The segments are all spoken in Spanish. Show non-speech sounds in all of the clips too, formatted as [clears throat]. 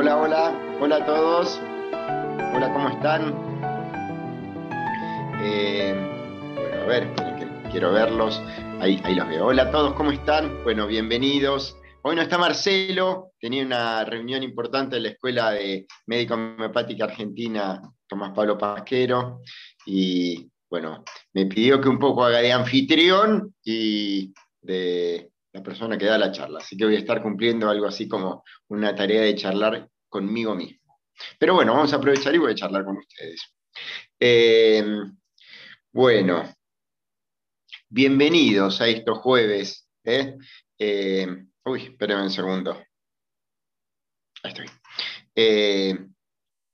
Hola, hola, hola a todos. Hola, ¿cómo están? Eh, bueno, a ver, quiero verlos. Ahí, ahí los veo. Hola a todos, ¿cómo están? Bueno, bienvenidos. Hoy no está Marcelo, tenía una reunión importante en la Escuela de Médica Homeopática Argentina, Tomás Pablo Pasquero, y bueno, me pidió que un poco haga de anfitrión y de la persona que da la charla. Así que voy a estar cumpliendo algo así como una tarea de charlar conmigo mismo. Pero bueno, vamos a aprovechar y voy a charlar con ustedes. Eh, bueno, bienvenidos a estos jueves. ¿eh? Eh, uy, espérenme un segundo. Ahí estoy.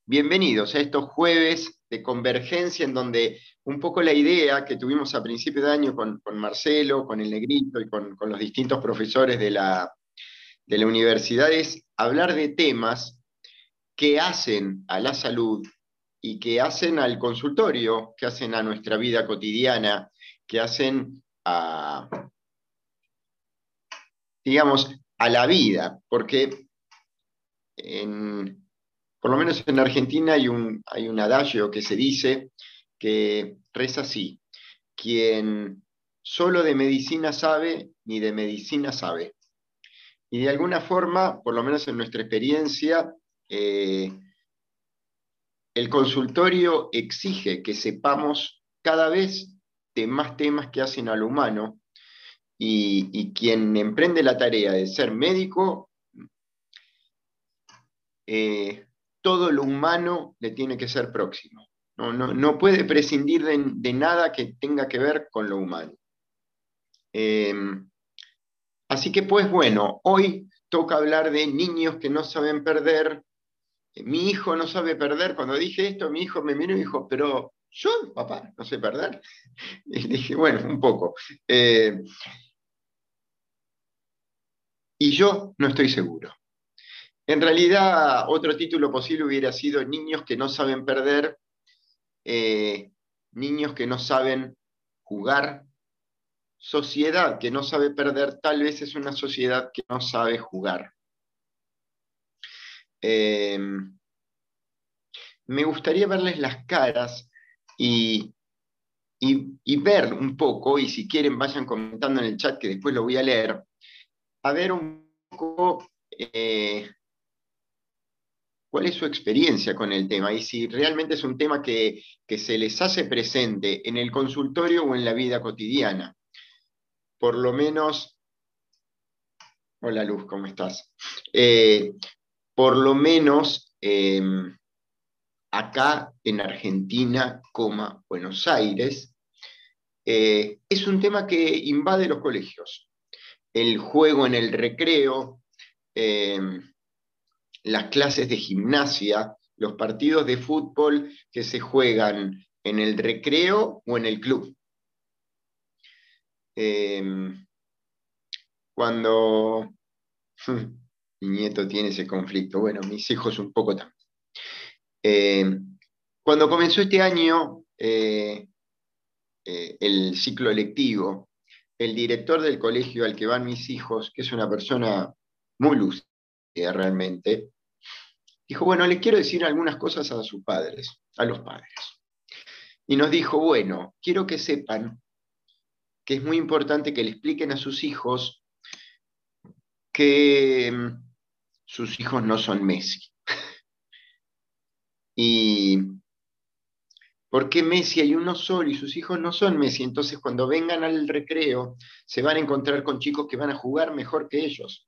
bienvenidos a estos jueves de convergencia en donde un poco la idea que tuvimos a principio de año con, Marcelo, con el Negrito y con, los distintos profesores de la, de la universidad es hablar de temas que hacen a la salud y que hacen al consultorio, que hacen a nuestra vida cotidiana, que hacen a, digamos, a la vida, porque por lo menos en Argentina hay un, hay un adagio que se dice que reza así, quien solo de medicina sabe, ni de medicina sabe. Y de alguna forma, por lo menos en nuestra experiencia, eh, el consultorio exige que sepamos cada vez de más temas que hacen al humano y, quien emprende la tarea de ser médico, eh, todo lo humano le tiene que ser próximo. No, puede prescindir de, nada que tenga que ver con lo humano. Em, así que pues bueno, hoy toca hablar de niños que no saben perder. Mi hijo no sabe perder. Cuando dije esto, mi hijo me miró y dijo, pero yo, papá, no sé perder. [laughs] Y dije, bueno, un poco. Eh, y yo no estoy seguro. En realidad, otro título posible hubiera sido Niños que no saben perder eh, niños que no saben jugar, sociedad que no sabe perder, tal vez es una sociedad que no sabe jugar. Eh, me gustaría verles las caras y, y, ver un poco, y si quieren vayan comentando en el chat que después lo voy a leer, a ver un poco eh, cuál es su experiencia con el tema y si realmente es un tema que, se les hace presente en el consultorio o en la vida cotidiana. Por lo menos, hola Luz, ¿cómo estás? Eh, por lo menos em, acá en Argentina, coma Buenos Aires, eh, es un tema que invade los colegios. El juego en el recreo, em, las clases de gimnasia, los partidos de fútbol que se juegan en el recreo o en el club. Em, cuando [laughs] mi nieto tiene ese conflicto, bueno, mis hijos un poco también. Em, cuando comenzó este año eh, eh, el ciclo lectivo, el director del colegio al que van mis hijos, que es una persona muy lúcida realmente, dijo, bueno, le quiero decir algunas cosas a sus padres, a los padres. Y nos dijo, bueno, quiero que sepan que es muy importante que le expliquen a sus hijos que mm, sus hijos no son Messi. [laughs] y ¿por qué Messi hay uno solo y sus hijos no son Messi? Entonces cuando vengan al recreo se van a encontrar con chicos que van a jugar mejor que ellos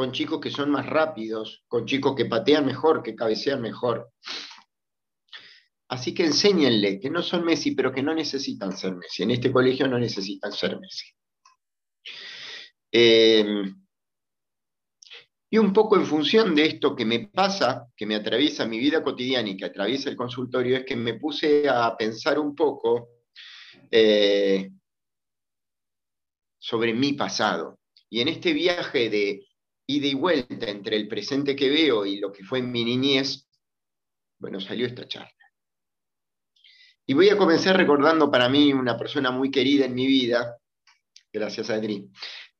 con chicos que son más rápidos, con chicos que patean mejor, que cabecean mejor. Así que enséñenle que no son Messi, pero que no necesitan ser Messi. En este colegio no necesitan ser Messi. Eh, y un poco en función de esto que me pasa, que me atraviesa mi vida cotidiana y que atraviesa el consultorio, es que me puse a pensar un poco eh, sobre mi pasado. Y en este viaje de ida y vuelta entre el presente que veo y lo que fue en mi niñez, bueno, salió esta charla. Y voy a comenzar recordando para mí una persona muy querida en mi vida, gracias Adri,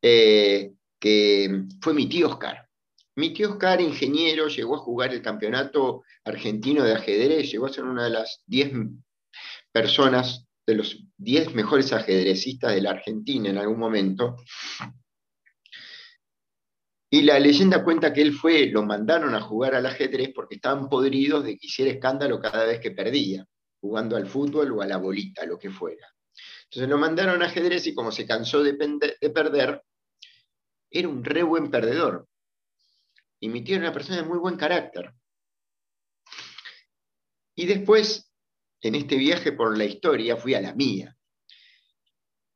eh, que fue mi tío Oscar. mi tío Oscar, ingeniero, llegó a jugar el campeonato argentino de ajedrez, llegó a ser una de las 10 personas, de los 10 mejores ajedrecistas de la Argentina en algún momento. Y la leyenda cuenta que él fue, lo mandaron a jugar al ajedrez porque estaban podridos de que hiciera escándalo cada vez que perdía, jugando al fútbol o a la bolita, lo que fuera. Entonces lo mandaron a ajedrez y como se cansó de, de perder, era un re buen perdedor. Y mi tío era una persona de muy buen carácter. Y después, en este viaje por la historia, fui a la mía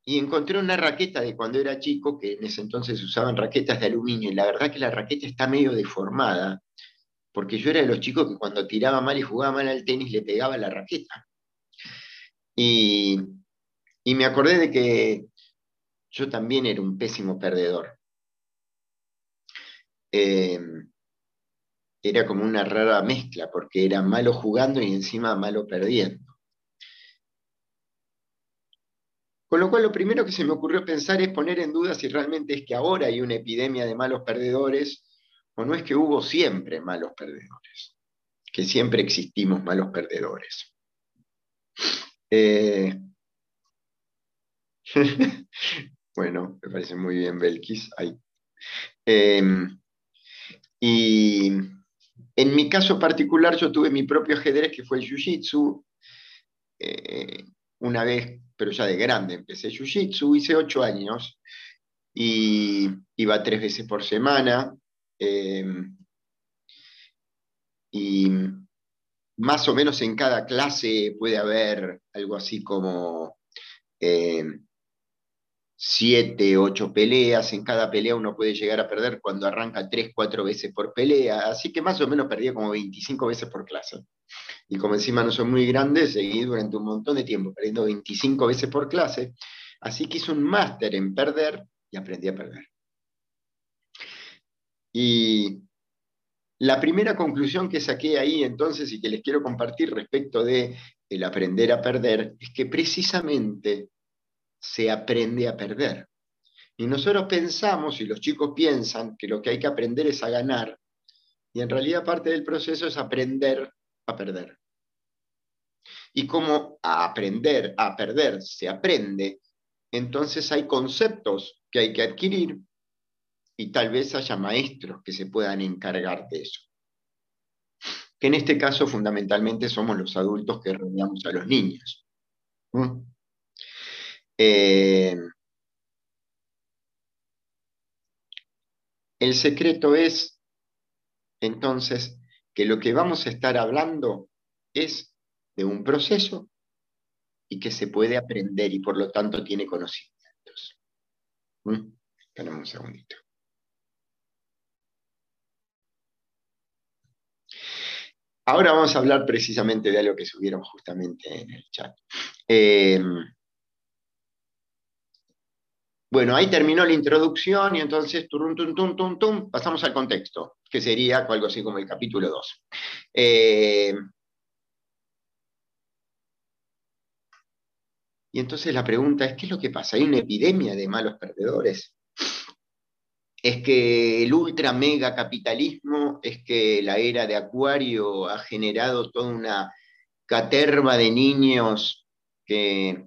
y encontré una raqueta de cuando era chico, que en ese entonces usaban raquetas de aluminio, y la verdad que la raqueta está medio deformada, porque yo era de los chicos que cuando tiraba mal y jugaba mal al tenis le pegaba la raqueta. Y, me acordé de que yo también era un pésimo perdedor. Eh, era como una rara mezcla, porque era malo jugando y encima malo perdiendo. Con lo cual lo primero que se me ocurrió pensar es poner en duda si realmente es que ahora hay una epidemia de malos perdedores o no es que hubo siempre malos perdedores, que siempre existimos malos perdedores. Eh, [laughs] bueno, me parece muy bien Belkis. Em, y en mi caso particular yo tuve mi propio ajedrez que fue el Jiu-Jitsu. Eh, una vez pero ya de grande. Empecé Jiu-Jitsu, hice ocho años y iba tres veces por semana. Em, y más o menos en cada clase puede haber algo así como em, siete, ocho peleas. En cada pelea uno puede llegar a perder cuando arranca tres, cuatro veces por pelea. Así que más o menos perdía como 25 veces por clase y como encima no soy muy grande, seguí durante un montón de tiempo, perdiendo 25 veces por clase. Así que hice un máster en perder y aprendí a perder. Y la primera conclusión que saqué ahí entonces y que les quiero compartir respecto de el aprender a perder es que precisamente se aprende a perder. Y nosotros pensamos, y los chicos piensan, que lo que hay que aprender es a ganar, y en realidad parte del proceso es aprender a perder. Y como a aprender a perder se aprende, entonces hay conceptos que hay que adquirir y tal vez haya maestros que se puedan encargar de eso. Que en este caso fundamentalmente somos los adultos que rodeamos a los niños. ¿Mm? Eh, el secreto es, entonces, que lo que vamos a estar hablando es de un proceso y que se puede aprender y por lo tanto tiene conocimientos. ¿Mm? Un segundito. Ahora vamos a hablar precisamente de algo que subieron justamente en el chat. Eh, bueno, ahí terminó la introducción y entonces pasamos al contexto, que sería algo así como el capítulo 2. Eh, y entonces la pregunta es, ¿qué es lo que pasa? ¿Hay una epidemia de malos perdedores? ¿Es que el ultra mega capitalismo, es que la era de Acuario ha generado toda una caterva de niños que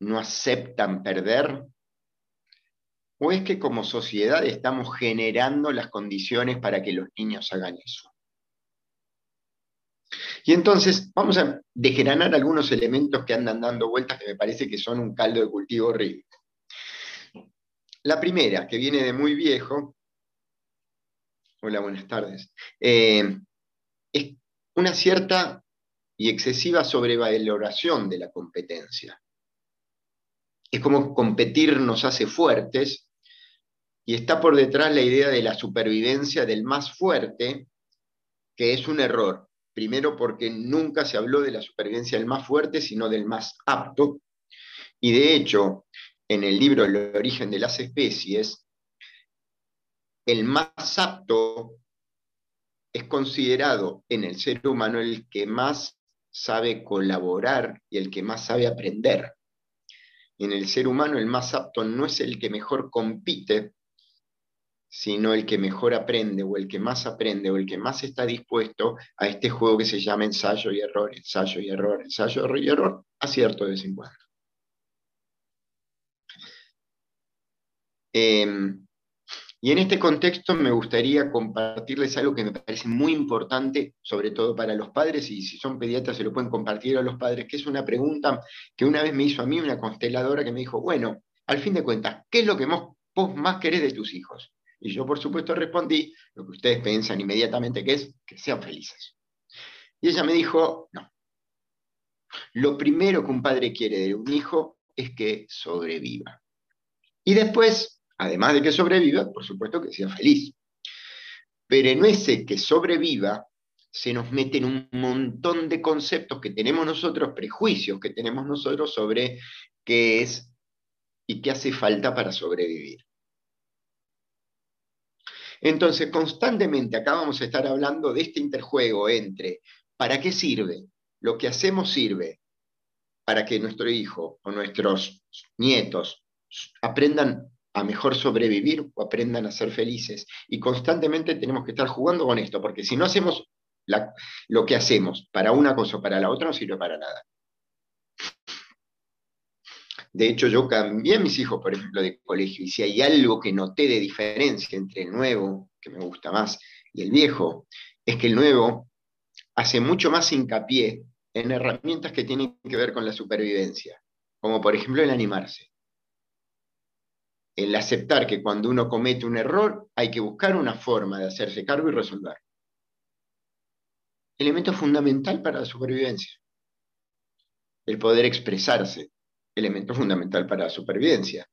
no aceptan perder? ¿O es que como sociedad estamos generando las condiciones para que los niños hagan eso? Y entonces vamos a desgranar algunos elementos que andan dando vueltas que me parece que son un caldo de cultivo horrible. La primera, que viene de muy viejo, hola, buenas tardes, eh, es una cierta y excesiva sobrevaloración de la competencia. Es como competir nos hace fuertes y está por detrás la idea de la supervivencia del más fuerte, que es un error. Primero porque nunca se habló de la supervivencia del más fuerte, sino del más apto. Y de hecho, en el libro El origen de las especies, el más apto es considerado en el ser humano el que más sabe colaborar y el que más sabe aprender. en el ser humano el más apto no es el que mejor compite, sino el que mejor aprende o el que más aprende o el que más está dispuesto a este juego que se llama ensayo y error, ensayo y error, ensayo y error, acierto de vez en cuando. Em, y en este contexto me gustaría compartirles algo que me parece muy importante, sobre todo para los padres, y si son pediatras se lo pueden compartir a los padres, que es una pregunta que una vez me hizo a mí una consteladora que me dijo, bueno, al fin de cuentas, ¿qué es lo que vos más querés de tus hijos? Y yo, por supuesto, respondí lo que ustedes piensan inmediatamente, que es que sean felices. Y ella me dijo, no. Lo primero que un padre quiere de un hijo es que sobreviva. Y después, además de que sobreviva, por supuesto que sea feliz. Pero en ese que sobreviva, se nos meten un montón de conceptos que tenemos nosotros, prejuicios que tenemos nosotros sobre qué es y qué hace falta para sobrevivir. Entonces, constantemente acá vamos a estar hablando de este interjuego entre ¿para qué sirve? Lo que hacemos sirve para que nuestro hijo o nuestros nietos aprendan a mejor sobrevivir o aprendan a ser felices. Y constantemente tenemos que estar jugando con esto, porque si no hacemos lo que hacemos para una cosa o para la otra, no sirve para nada. De hecho, yo cambié a mis hijos, por ejemplo, de colegio, y si hay algo que noté de diferencia entre el nuevo, que me gusta más, y el viejo, es que el nuevo hace mucho más hincapié en herramientas que tienen que ver con la supervivencia, como por ejemplo el animarse. El aceptar que cuando uno comete un error hay que buscar una forma de hacerse cargo y resolver. Elemento fundamental para la supervivencia. El poder expresarse, elemento fundamental para la supervivencia.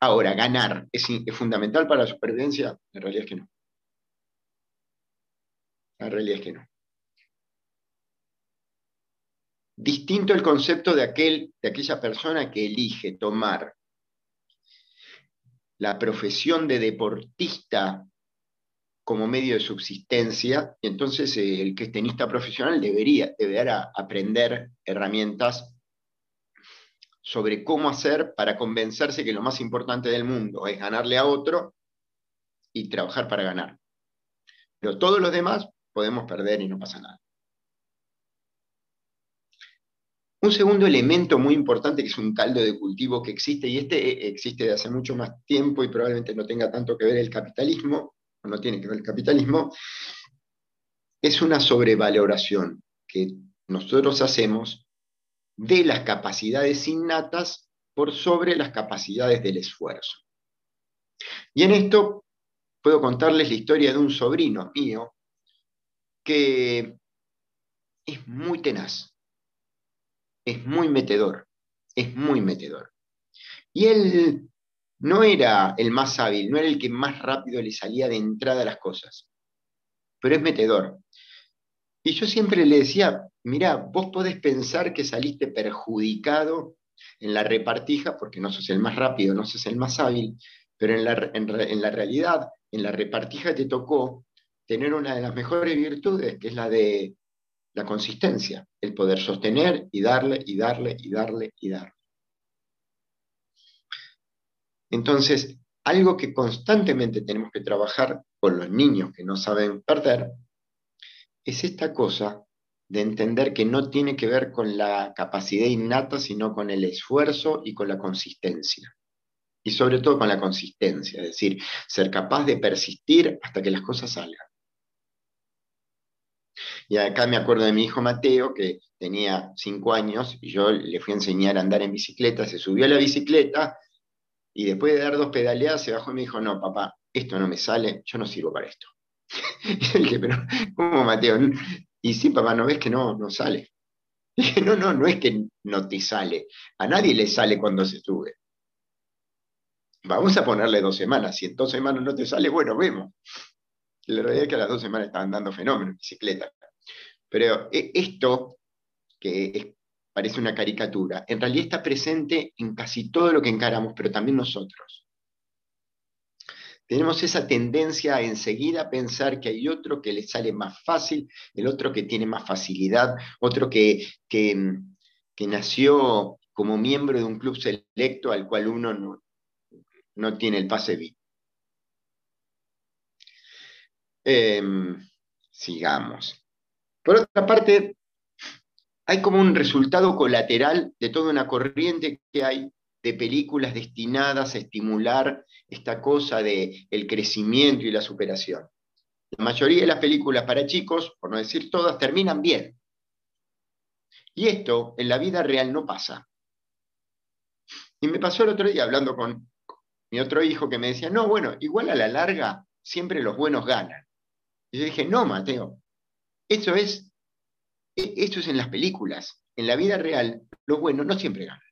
Ahora, ganar es, fundamental para la supervivencia, en realidad es que no. La realidad es que no. Distinto el concepto de, aquel, de aquella persona que elige tomar la profesión de deportista como medio de subsistencia, y entonces eh, el que es tenista profesional debería, deberá aprender herramientas sobre cómo hacer para convencerse que lo más importante del mundo es ganarle a otro y trabajar para ganar. Pero todos los demás podemos perder y no pasa nada. Un segundo elemento muy importante que es un caldo de cultivo que existe, y este existe de hace mucho más tiempo y probablemente no tenga tanto que ver el capitalismo, o no tiene que ver el capitalismo, es una sobrevaloración que nosotros hacemos de las capacidades innatas por sobre las capacidades del esfuerzo. Y en esto puedo contarles la historia de un sobrino mío que es muy tenaz, es muy metedor, es muy metedor. Y él no era el más hábil, no era el que más rápido le salía de entrada las cosas, pero es metedor. Y yo siempre le decía, mira, vos podés pensar que saliste perjudicado en la repartija porque no sos el más rápido, no sos el más hábil, pero en la, en la realidad, en la repartija te tocó tener una de las mejores virtudes, que es la de la consistencia, el poder sostener y darle y darle y darle y darle. Entonces, algo que constantemente tenemos que trabajar con los niños que no saben perder es esta cosa de entender que no tiene que ver con la capacidad innata, sino con el esfuerzo y con la consistencia. Y sobre todo con la consistencia, es decir, ser capaz de persistir hasta que las cosas salgan. Y acá me acuerdo de mi hijo Mateo, que tenía cinco años, y yo le fui a enseñar a andar en bicicleta, se subió a la bicicleta, y después de dar dos pedaleadas se bajó y me dijo, no, papá, esto no me sale, yo no sirvo para esto. [laughs] y yo dije, pero, ¿cómo Mateo? Y sí, papá, ¿no ves que no, no sale? [laughs] No, no, no es que no te sale. A nadie le sale cuando se sube. Vamos a ponerle dos semanas. Si en dos semanas no te sale, bueno, vemos. La realidad es que a las dos semanas estaban dando fenómenos en bicicleta. Pero eh, esto, que parece una caricatura, en realidad está presente en casi todo lo que encaramos, pero también nosotros tenemos esa tendencia a enseguida pensar que hay otro que le sale más fácil, el otro que tiene más facilidad, otro que, que, nació como miembro de un club selecto al cual uno no, no tiene el pase VIP. Em, sigamos. Por otra parte, hay como un resultado colateral de toda una corriente que hay de películas destinadas a estimular esta cosa de el crecimiento y la superación. La mayoría de las películas para chicos, por no decir todas, terminan bien. Y esto en la vida real no pasa. Y me pasó el otro día hablando con mi otro hijo que me decía, no, bueno, igual a la larga siempre los buenos ganan. Y yo dije, no, Mateo, eso es, e, eso es en las películas. En la vida real, los buenos no siempre ganan.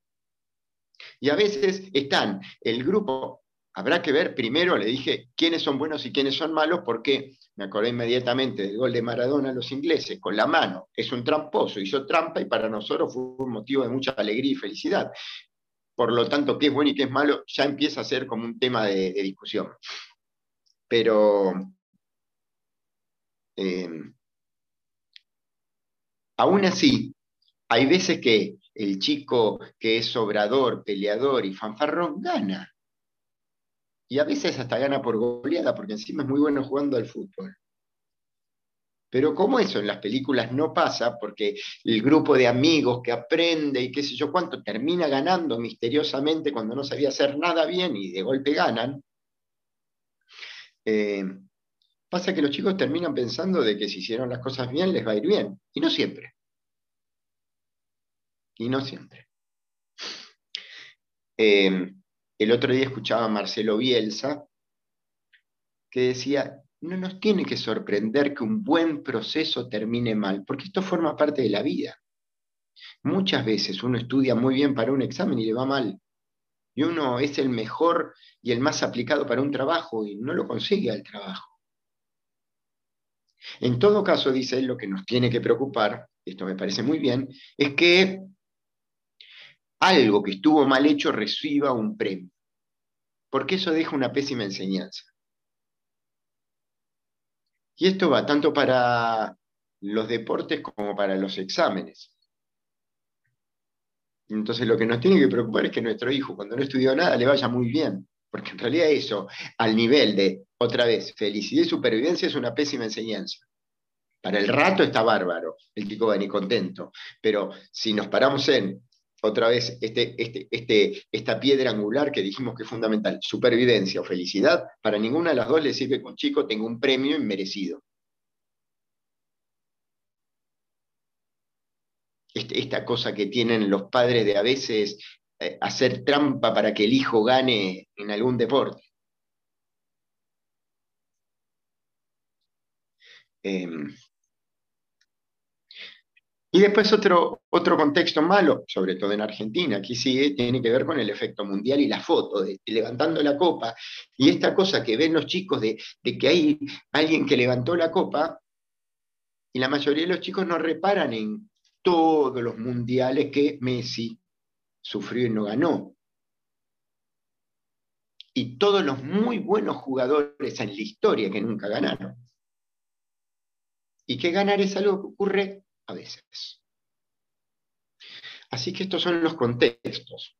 Y a veces están el grupo, habrá que ver, primero le dije quiénes son buenos y quiénes son malos, porque me acordé inmediatamente del gol de Maradona a los ingleses, con la mano, es un tramposo, hizo trampa y para nosotros fue un motivo de mucha alegría y felicidad. Por lo tanto, qué es bueno y qué es malo ya empieza a ser como un tema de, discusión. Pero eh, aún así, hay veces que el chico que es sobrador, peleador y fanfarrón gana. Y a veces hasta gana por goleada, porque encima es muy bueno jugando al fútbol. Pero como eso en las películas no pasa, porque el grupo de amigos que aprende y qué sé yo cuánto termina ganando misteriosamente cuando no sabía hacer nada bien y de golpe ganan, eh, pasa que los chicos terminan pensando de que si hicieron las cosas bien les va a ir bien. Y no siempre y no siempre. Eh, el otro día escuchaba a Marcelo Bielsa que decía, no nos tiene que sorprender que un buen proceso termine mal, porque esto forma parte de la vida. Muchas veces uno estudia muy bien para un examen y le va mal. Y uno es el mejor y el más aplicado para un trabajo y no lo consigue al trabajo. En todo caso, dice él, lo que nos tiene que preocupar, esto me parece muy bien, es que algo que estuvo mal hecho reciba un premio, porque eso deja una pésima enseñanza. Y esto va tanto para los deportes como para los exámenes. Entonces lo que nos tiene que preocupar es que nuestro hijo, cuando no estudió nada, le vaya muy bien. Porque en realidad eso, al nivel de, otra vez, felicidad y supervivencia, es una pésima enseñanza. Para el rato está bárbaro, el chico va ni contento. Pero si nos paramos en otra vez este, este, este, esta piedra angular que dijimos que es fundamental, supervivencia o felicidad, para ninguna de las dos le sirve un chico tenga un premio inmerecido. Este, esta cosa que tienen los padres de a veces eh, hacer trampa para que el hijo gane en algún deporte. Em, y después otro, otro contexto malo, sobre todo en Argentina, aquí sigue, tiene que ver con el efecto mundial y la foto, de, levantando la copa, y esta cosa que ven los chicos de, de, que hay alguien que levantó la copa, y la mayoría de los chicos no reparan en todos los mundiales que Messi sufrió y no ganó. Y todos los muy buenos jugadores en la historia que nunca ganaron. Y que ganar es algo que ocurre a veces. Así que estos son los contextos.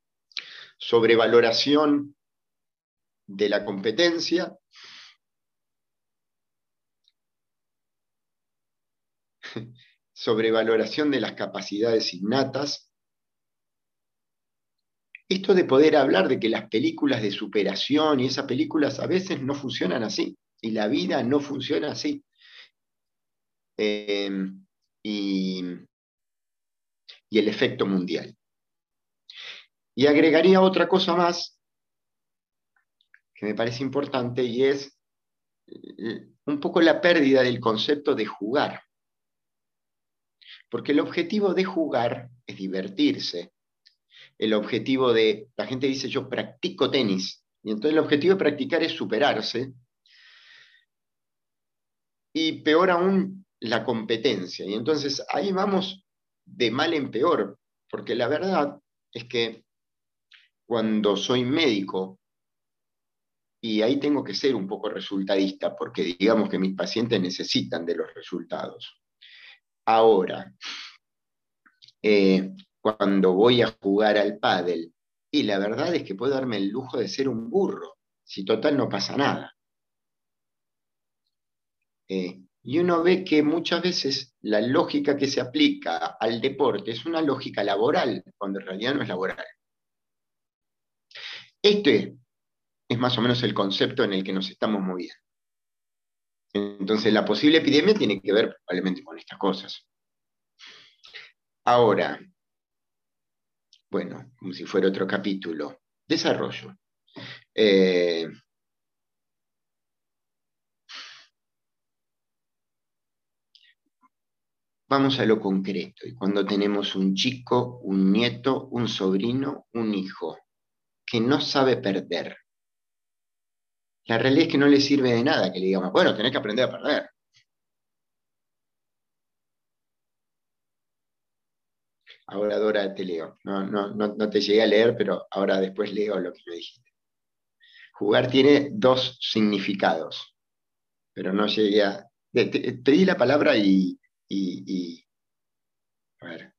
Sobrevaloración de la competencia, [laughs] sobrevaloración de las capacidades innatas, esto de poder hablar de que las películas de superación y esas películas a veces no funcionan así, y la vida no funciona así. Eh, y, el efecto mundial. Y agregaría otra cosa más que me parece importante y es eh, un poco la pérdida del concepto de jugar. Porque el objetivo de jugar es divertirse. El objetivo de, la gente dice yo practico tenis, y entonces el objetivo de practicar es superarse. Y peor aún, la competencia. Y entonces ahí vamos de mal en peor, porque la verdad es que cuando soy médico, y ahí tengo que ser un poco resultadista, porque digamos que mis pacientes necesitan de los resultados. Ahora, eh, cuando voy a jugar al pádel, y la verdad es que puedo darme el lujo de ser un burro, si total no pasa nada. Eh, y uno ve que muchas veces la lógica que se aplica al deporte es una lógica laboral, cuando en realidad no es laboral. Este es más o menos el concepto en el que nos estamos moviendo. Entonces, la posible epidemia tiene que ver probablemente con estas cosas. Ahora, bueno, como si fuera otro capítulo, desarrollo. Eh, vamos a lo concreto. Y cuando tenemos un chico, un nieto, un sobrino, un hijo, que no sabe perder, la realidad es que no le sirve de nada que le digamos, bueno, tenés que aprender a perder. Ahora Dora te leo. No, no, no, te llegué a leer, pero ahora después leo lo que me dijiste. Jugar tiene dos significados, pero no llegué a... Te, di la palabra y, A ver.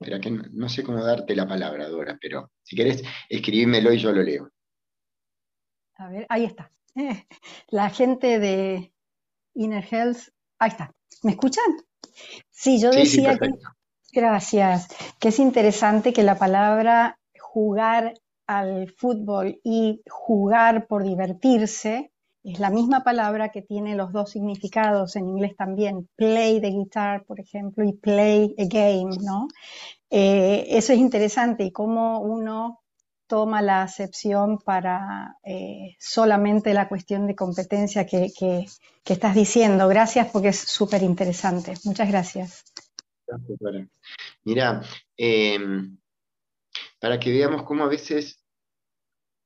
Espera que no, sé cómo darte la palabra, Dora, pero si querés, escribímelo y yo lo leo. A ver, ahí está. [laughs] La gente de Inner Health, ahí está. ¿Me escuchan? Sí, yo decía que, gracias, que es interesante que la palabra jugar al fútbol y jugar por divertirse es la misma palabra que tiene los dos significados en inglés también, play the guitar, por ejemplo, y play a game, ¿no? Eh, eso es interesante y cómo uno toma la acepción para eh, solamente la cuestión de competencia que, estás diciendo. Gracias porque es súper interesante. Muchas gracias. Mira, em, para que veamos cómo a veces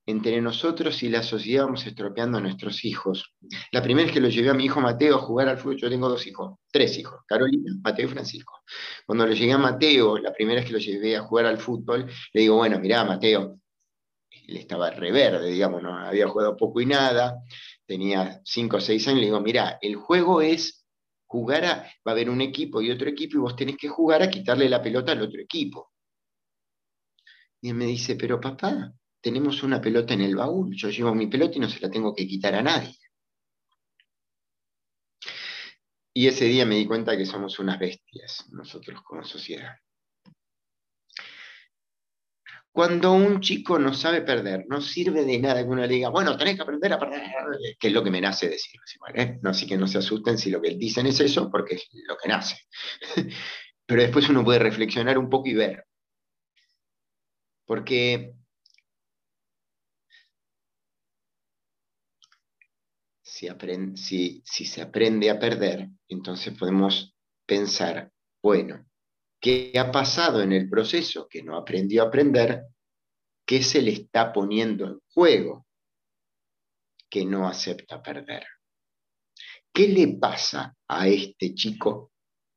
entre nosotros y la sociedad vamos estropeando a nuestros hijos. La primera es que lo llevé a mi hijo Mateo a jugar al fútbol. Yo tengo dos hijos, tres hijos, Carolina, Mateo y Francisco. Cuando lo llegué a Mateo, la primera vez que lo llevé a jugar al fútbol, le digo, bueno, mira, Mateo, él estaba reverde, digamos, no había jugado poco y nada, tenía 5 o 6 años, le digo, mira, el juego es jugar a, va a haber un equipo y otro equipo y vos tenés que jugar a quitarle la pelota al otro equipo. Y él me dice, pero papá, tenemos una pelota en el baúl, yo llevo mi pelota y no se la tengo que quitar a nadie. Y ese día me di cuenta que somos unas bestias nosotros como sociedad. Cuando un chico no sabe perder, no sirve de nada que uno le diga, bueno, tenés que aprender a perder, que es lo que me nace decir. ¿eh? No, así que no se asusten si lo que dicen es eso, porque es lo que nace. [laughs] Pero después uno puede reflexionar un poco y ver. Porque si, si se aprende a perder, entonces podemos pensar, bueno, ¿Qué ha pasado en el proceso que no aprendió a aprender? ¿Qué se le está poniendo en juego que no acepta perder? ¿Qué le pasa a este chico?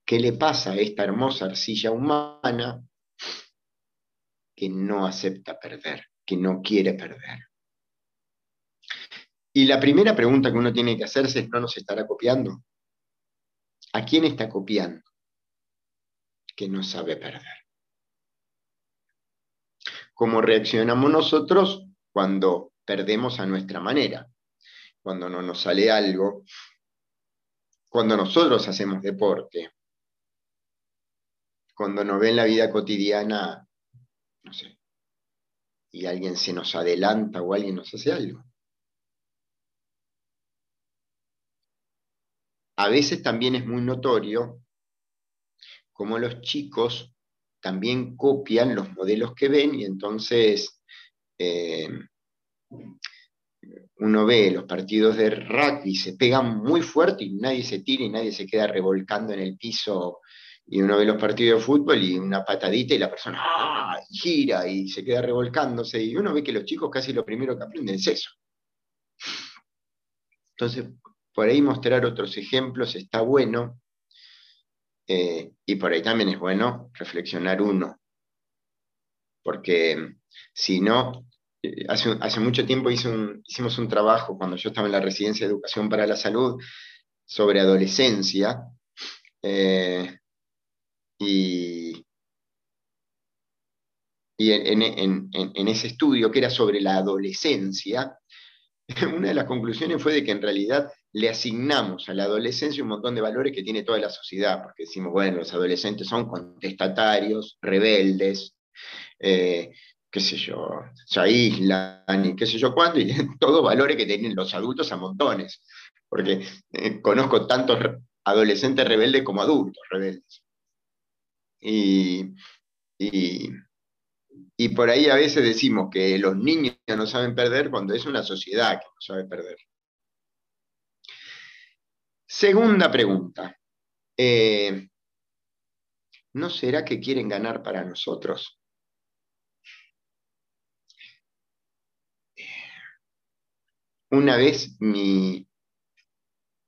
¿Qué le pasa a esta hermosa arcilla humana que no acepta perder, que no quiere perder? Y la primera pregunta que uno tiene que hacerse es, ¿no nos estará copiando? ¿A quién está copiando? que no sabe perder. ¿Cómo reaccionamos nosotros cuando perdemos a nuestra manera? Cuando no nos sale algo, cuando nosotros hacemos deporte, cuando nos ve en la vida cotidiana, no sé, y alguien se nos adelanta o alguien nos hace algo. A veces también es muy notorio como los chicos también copian los modelos que ven y entonces eh, uno ve los partidos de rugby, se pegan muy fuerte y nadie se tira y nadie se queda revolcando en el piso. Y uno ve los partidos de fútbol y una patadita y la persona ¡ah! gira y se queda revolcándose. Y uno ve que los chicos casi lo primero que aprenden es eso. Entonces, por ahí mostrar otros ejemplos está bueno. Eh, y por ahí también es bueno reflexionar uno, porque si no, eh, hace, mucho tiempo hicimos un trabajo cuando yo estaba en la residencia de educación para la salud sobre adolescencia, eh, y, en, ese estudio que era sobre la adolescencia, [laughs] una de las conclusiones fue de que en realidad le asignamos a la adolescencia un montón de valores que tiene toda la sociedad, porque decimos, bueno, los adolescentes son contestatarios, rebeldes, eh, qué sé yo, se aíslan y qué sé yo cuándo, y [laughs] todos valores que tienen los adultos a montones, porque eh, conozco tantos adolescentes rebeldes como adultos rebeldes. Y, y, por ahí a veces decimos que los niños no saben perder cuando es una sociedad que no sabe perder. Segunda pregunta. Eh, ¿No será que quieren ganar para nosotros? Una vez mi,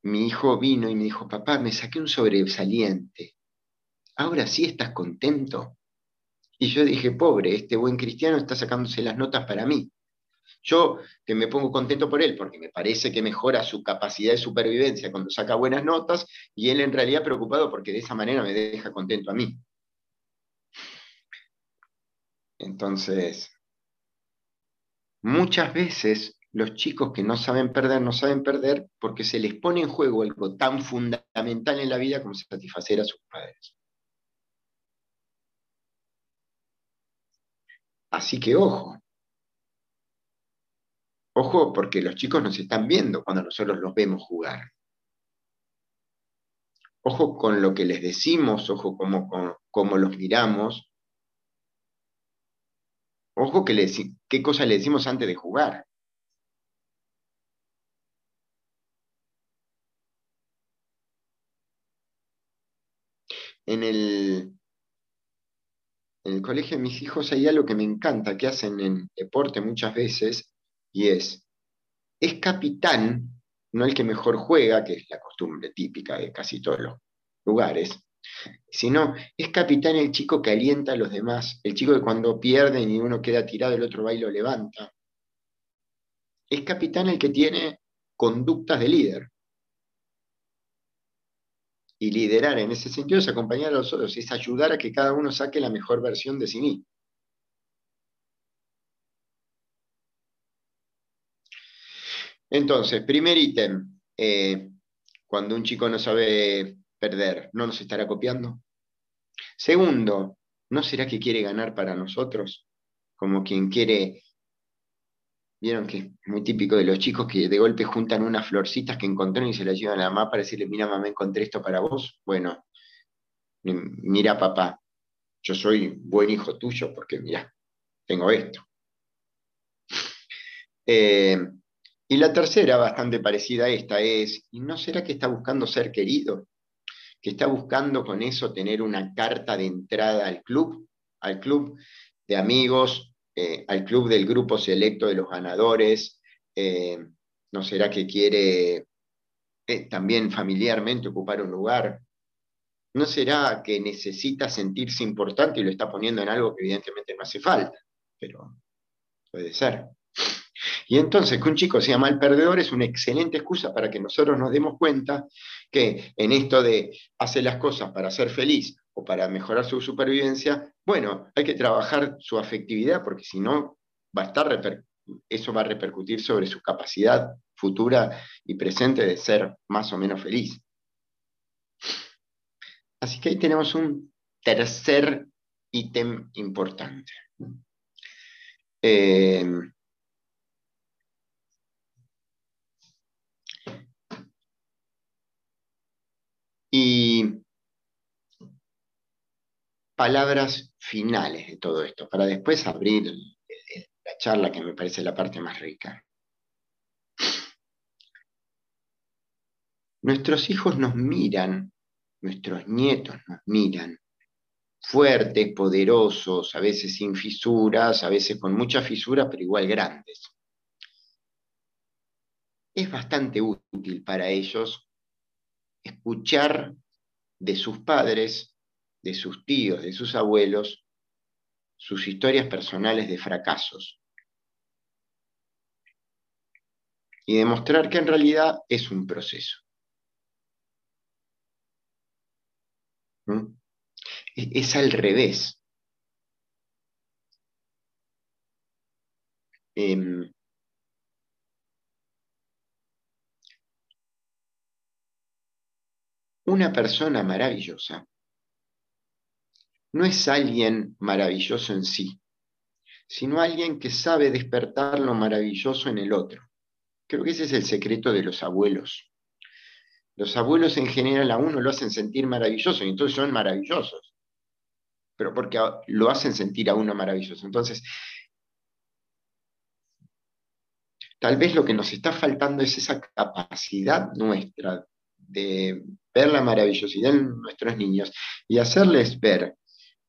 mi hijo vino y me dijo, papá, me saqué un sobresaliente. ¿Ahora sí estás contento? Y yo dije, pobre, este buen cristiano está sacándose las notas para mí. Yo que me pongo contento por él, porque me parece que mejora su capacidad de supervivencia cuando saca buenas notas, y él en realidad preocupado porque de esa manera me deja contento a mí. Entonces, muchas veces los chicos que no saben perder, no saben perder porque se les pone en juego algo tan fundamental en la vida como satisfacer a sus padres. Así que ojo. Ojo porque los chicos nos están viendo cuando nosotros los vemos jugar. Ojo con lo que les decimos, ojo cómo, cómo, los miramos. Ojo que qué cosa le decimos antes de jugar. En el, en el colegio de mis hijos hay algo que me encanta, que hacen en deporte muchas veces, y es, es capitán, no el que mejor juega, que es la costumbre típica de casi todos los lugares, sino es capitán el chico que alienta a los demás, el chico que cuando pierden y uno queda tirado, el otro va y lo levanta. Es capitán el que tiene conductas de líder. Y liderar en ese sentido es acompañar a los otros, es ayudar a que cada uno saque la mejor versión de sí mismo. Entonces, primer ítem, eh, cuando un chico no sabe perder, ¿no nos estará copiando? Segundo, ¿no será que quiere ganar para nosotros? Como quien quiere Vieron que es muy típico de los chicos que de golpe juntan unas florcitas que encontraron y se las llevan a la mamá para decirle, mira mamá, encontré esto para vos. Bueno, mira papá, yo soy buen hijo tuyo porque mira, tengo esto. [laughs] Eh, y la tercera, bastante parecida a esta, es, ¿y no será que está buscando ser querido? ¿Que está buscando con eso tener una carta de entrada al club? Al club de amigos eh, al club del grupo selecto de los ganadores, eh, ¿no será que quiere eh, también familiarmente ocupar un lugar? ¿No será que necesita sentirse importante y lo está poniendo en algo que evidentemente no hace falta? Pero puede ser. Y entonces que un chico sea mal perdedor es una excelente excusa para que nosotros nos demos cuenta que en esto de hacer las cosas para ser feliz o para mejorar su supervivencia, bueno, hay que trabajar su afectividad porque si no, va a estar eso va a repercutir sobre su capacidad futura y presente de ser más o menos feliz. Así que ahí tenemos un tercer ítem importante. Eh, y palabras finales de todo esto, para después abrir la charla que me parece la parte más rica. Nuestros hijos nos miran, nuestros nietos nos miran, fuertes, poderosos, a veces sin fisuras, a veces con muchas fisuras, pero igual grandes. Es bastante útil para ellos escuchar de sus padres de sus tíos, de sus abuelos, sus historias personales de fracasos. Y demostrar que en realidad es un proceso. ¿Mm? Es al revés. Em, una persona maravillosa no es alguien maravilloso en sí, sino alguien que sabe despertar lo maravilloso en el otro. Creo que ese es el secreto de los abuelos. Los abuelos en general a uno lo hacen sentir maravilloso y entonces son maravillosos, pero porque lo hacen sentir a uno maravilloso. Entonces, tal vez lo que nos está faltando es esa capacidad nuestra de ver la maravillosidad en nuestros niños y hacerles ver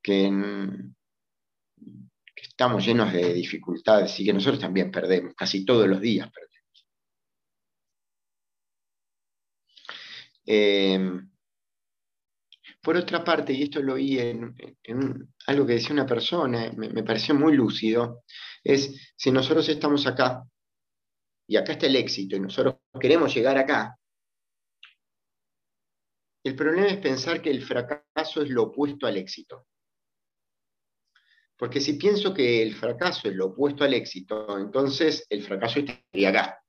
que, estamos llenos de dificultades y que nosotros también perdemos, casi todos los días perdemos. Em, por otra parte, y esto lo oí en, algo que decía una persona, me, pareció muy lúcido, es si nosotros estamos acá, y acá está el éxito, y nosotros queremos llegar acá, el problema es pensar que el fracaso es lo opuesto al éxito. Porque si pienso que el fracaso es lo opuesto al éxito, entonces el fracaso estaría acá.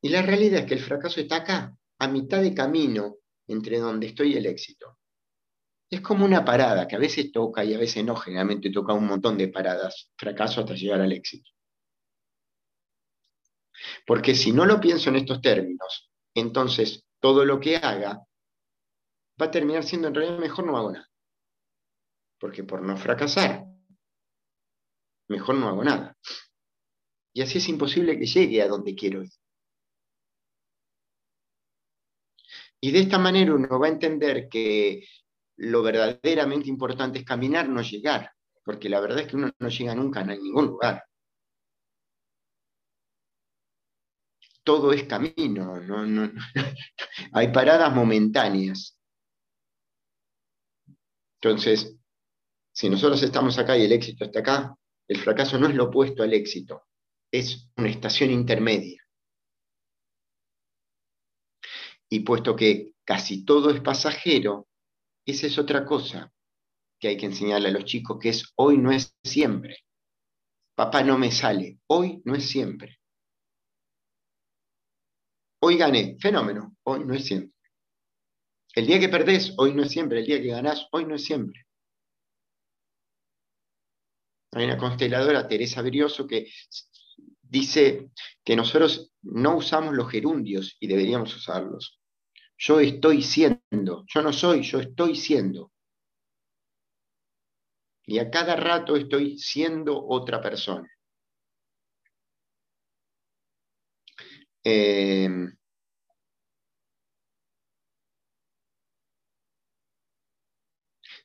Y la realidad es que el fracaso está acá, a mitad de camino entre donde estoy y el éxito. Es como una parada que a veces toca y a veces no, generalmente toca un montón de paradas, fracaso hasta llegar al éxito. Porque si no lo pienso en estos términos, entonces todo lo que haga va a terminar siendo en realidad mejor no hago nada. Porque por no fracasar, mejor no hago nada. Y así es imposible que llegue a donde quiero ir. Y de esta manera uno va a entender que lo verdaderamente importante es caminar, no llegar, porque la verdad es que uno no llega nunca a ningún lugar. todo es camino, no, [laughs] hay paradas momentáneas. Entonces, si nosotros estamos acá y el éxito está acá, el fracaso no es lo opuesto al éxito, es una estación intermedia. Y puesto que casi todo es pasajero, esa es otra cosa que hay que enseñarle a los chicos, que es hoy no es siempre. Papá no me sale, hoy no es siempre. Hoy gané, fenómeno, hoy no es siempre. El día que perdés, hoy no es siempre. El día que ganás, hoy no es siempre. Hay una consteladora, Teresa Brioso, que dice que nosotros no usamos los gerundios y deberíamos usarlos. Yo estoy siendo, yo no soy, yo estoy siendo. Y a cada rato estoy siendo otra persona. Eh,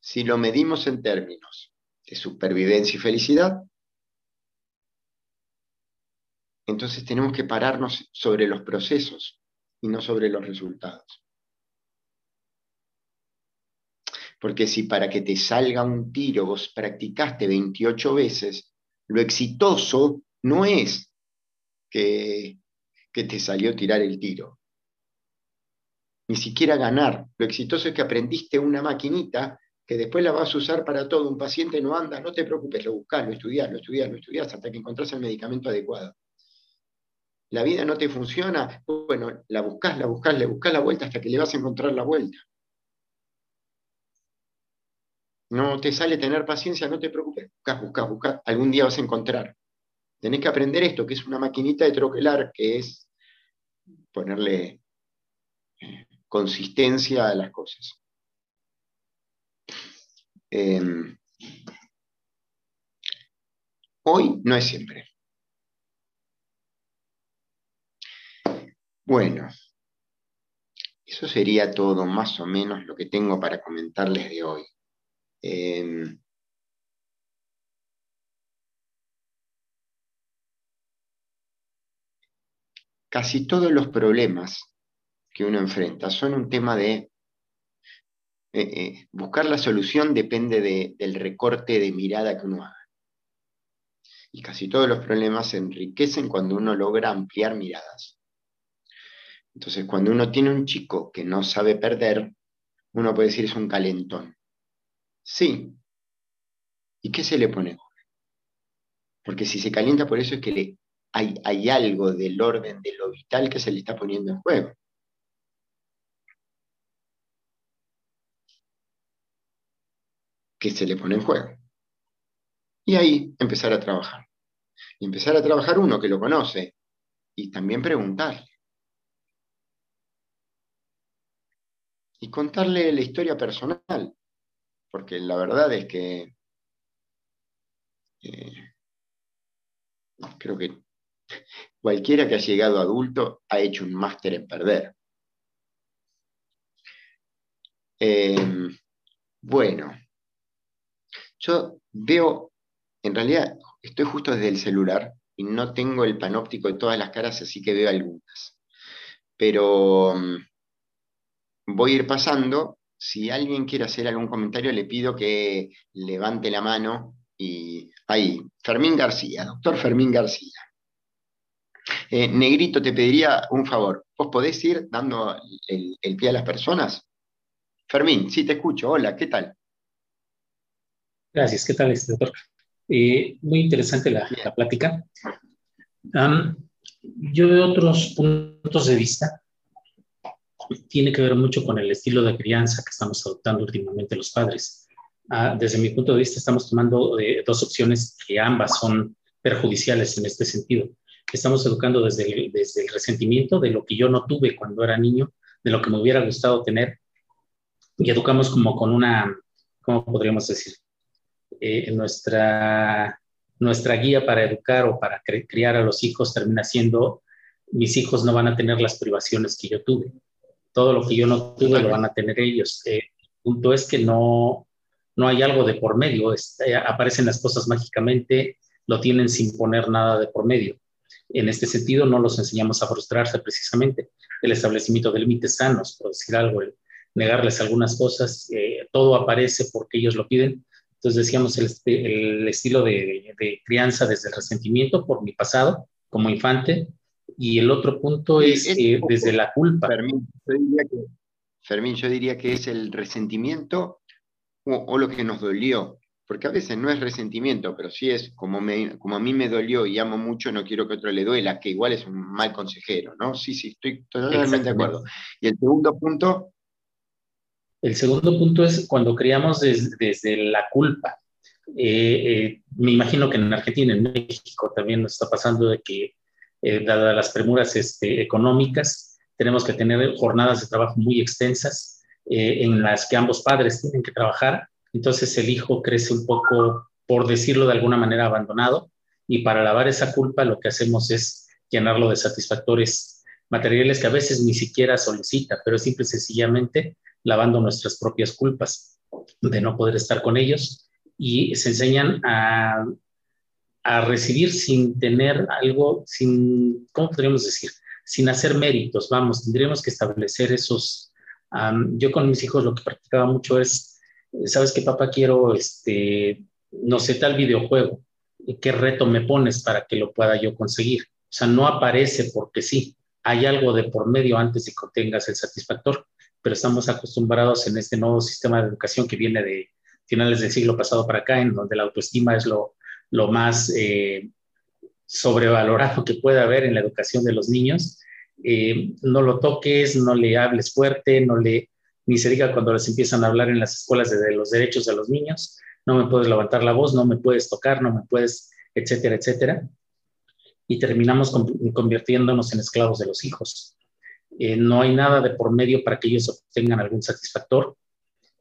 si lo medimos en términos de supervivencia y felicidad, entonces tenemos que pararnos sobre los procesos y no sobre los resultados. Porque si para que te salga un tiro vos practicaste 28 veces, lo exitoso no es que, que te salió tirar el tiro. Ni siquiera ganar. Lo exitoso es que aprendiste una maquinita que después la vas a usar para todo. Un paciente no anda, no te preocupes, lo buscas, lo estudias, lo estudias, lo estudias hasta que encontrás el medicamento adecuado. La vida no te funciona, bueno, la buscas, la buscas, le buscas la vuelta hasta que le vas a encontrar la vuelta. No te sale tener paciencia, no te preocupes, buscas, buscas, buscas, algún día vas a encontrar. Tenés que aprender esto, que es una maquinita de troquelar, que es ponerle eh, consistencia a las cosas. Em, hoy no es siempre. Bueno, eso sería todo más o menos lo que tengo para comentarles de hoy. Em, casi todos los problemas que uno enfrenta son un tema de eh, eh, buscar la solución depende del recorte de mirada que uno haga. Y casi todos los problemas se enriquecen cuando uno logra ampliar miradas. Entonces, cuando uno tiene un chico que no sabe perder, uno puede decir es un calentón. Sí. ¿Y qué se le pone? Porque si se calienta por eso es que hay, hay algo del orden de lo vital que se le está poniendo en juego. Que se le pone en juego. Y ahí empezar a trabajar. Y empezar a trabajar uno que lo conoce y también preguntarle. Y contarle la historia personal, porque la verdad es que eh, creo que cualquiera que ha llegado adulto ha hecho un máster en perder. Em, bueno, yo veo, en realidad estoy justo desde el celular y no tengo el panóptico de todas las caras, así que veo algunas. Pero em, voy a ir pasando. Si alguien quiere hacer algún comentario, le pido que levante la mano y ahí, Fermín García, doctor Fermín García. Eh, Negrito, te pediría un favor. ¿Vos podés ir dando el pie a las personas? Fermín, sí te escucho. Hola, ¿qué tal? Gracias, ¿qué tal, este doctor? Eh, muy interesante la, plática. yo veo otros puntos de vista. Tiene que ver mucho con el estilo de crianza que estamos adoptando últimamente los padres. Ah, desde mi punto de vista, estamos tomando eh, dos opciones que ambas son perjudiciales en este sentido. Estamos educando desde desde el resentimiento de lo que yo no tuve cuando era niño, de lo que me hubiera gustado tener, y educamos como con una, ¿cómo podríamos decir? Eh, nuestra, nuestra guía para educar o para criar a los hijos termina siendo, mis hijos no van a tener las privaciones que yo tuve. Todo lo que yo no tuve lo van a tener ellos. Eh, el punto es que no, no hay algo de por medio. Eh, aparecen las cosas mágicamente, lo tienen sin poner nada de por medio. En este sentido, no los enseñamos a frustrarse precisamente. El establecimiento de límites sanos, por decir algo, el, negarles algunas cosas, eh, todo aparece porque ellos lo piden. Entonces decíamos el, el estilo de, crianza desde el resentimiento por mi pasado como infante y el otro punto es, desde la culpa. Fermín yo, diría que, Fermín, yo diría que es el resentimiento o, lo que nos dolió, porque a veces no es resentimiento, pero sí es como, me, como a mí me dolió y amo mucho, no quiero que otro le duela, que igual es un mal consejero, ¿no? Sí, sí, estoy totalmente de acuerdo. Y el segundo punto el segundo punto es cuando criamos desde la culpa. Eh, eh, me imagino que en Argentina, en México también nos está pasando de que, eh, dadas las premuras este, económicas, tenemos que tener jornadas de trabajo muy extensas en las que ambos padres tienen que trabajar. Entonces el hijo crece un poco, por decirlo de alguna manera, abandonado. Y para lavar esa culpa lo que hacemos es llenarlo de satisfactores materiales que a veces ni siquiera solicita, pero simple y sencillamente lavando nuestras propias culpas de no poder estar con ellos y se enseñan a, a recibir sin tener algo, sin, ¿cómo podríamos decir? Sin hacer méritos, vamos, tendríamos que establecer esos. yo con mis hijos lo que practicaba mucho es, ¿sabes qué, papá? Quiero, este, no sé, tal videojuego. ¿Qué reto me pones para que lo pueda yo conseguir? O sea, no aparece porque sí. Hay algo de por medio antes de que obtengas el satisfactor pero estamos acostumbrados en este nuevo sistema de educación que viene de finales del siglo pasado para acá, en donde la autoestima es lo, lo más eh, sobrevalorado que puede haber en la educación de los niños. Eh, no lo toques, no le hables fuerte, no le, ni se diga cuando les empiezan a hablar en las escuelas de, los derechos de los niños, no me puedes levantar la voz, no me puedes tocar, no me puedes, etcétera, etcétera. Y terminamos convirtiéndonos en esclavos de los hijos. Eh, no hay nada de por medio para que ellos obtengan algún satisfactor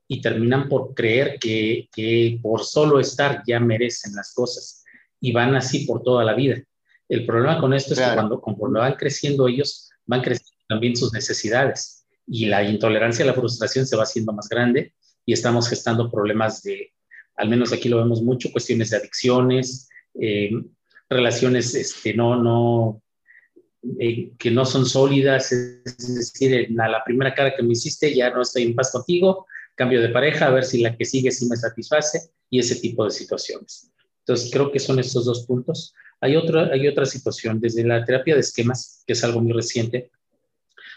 y terminan por creer que, por solo estar ya merecen las cosas y van así por toda la vida. El problema con esto es que cuando conforme van creciendo ellos, van creciendo también sus necesidades y la intolerancia a la frustración se va haciendo más grande y estamos gestando problemas de, al menos aquí lo vemos mucho, cuestiones de adicciones, eh, relaciones este, no, no, eh, que no son sólidas, es decir, a la primera cara que me hiciste ya no estoy en paz contigo, cambio de pareja, a ver si la que sigue sí me satisface y ese tipo de situaciones. Entonces, creo que son estos dos puntos. Hay otra, hay otra situación, desde la terapia de esquemas, que es algo muy reciente,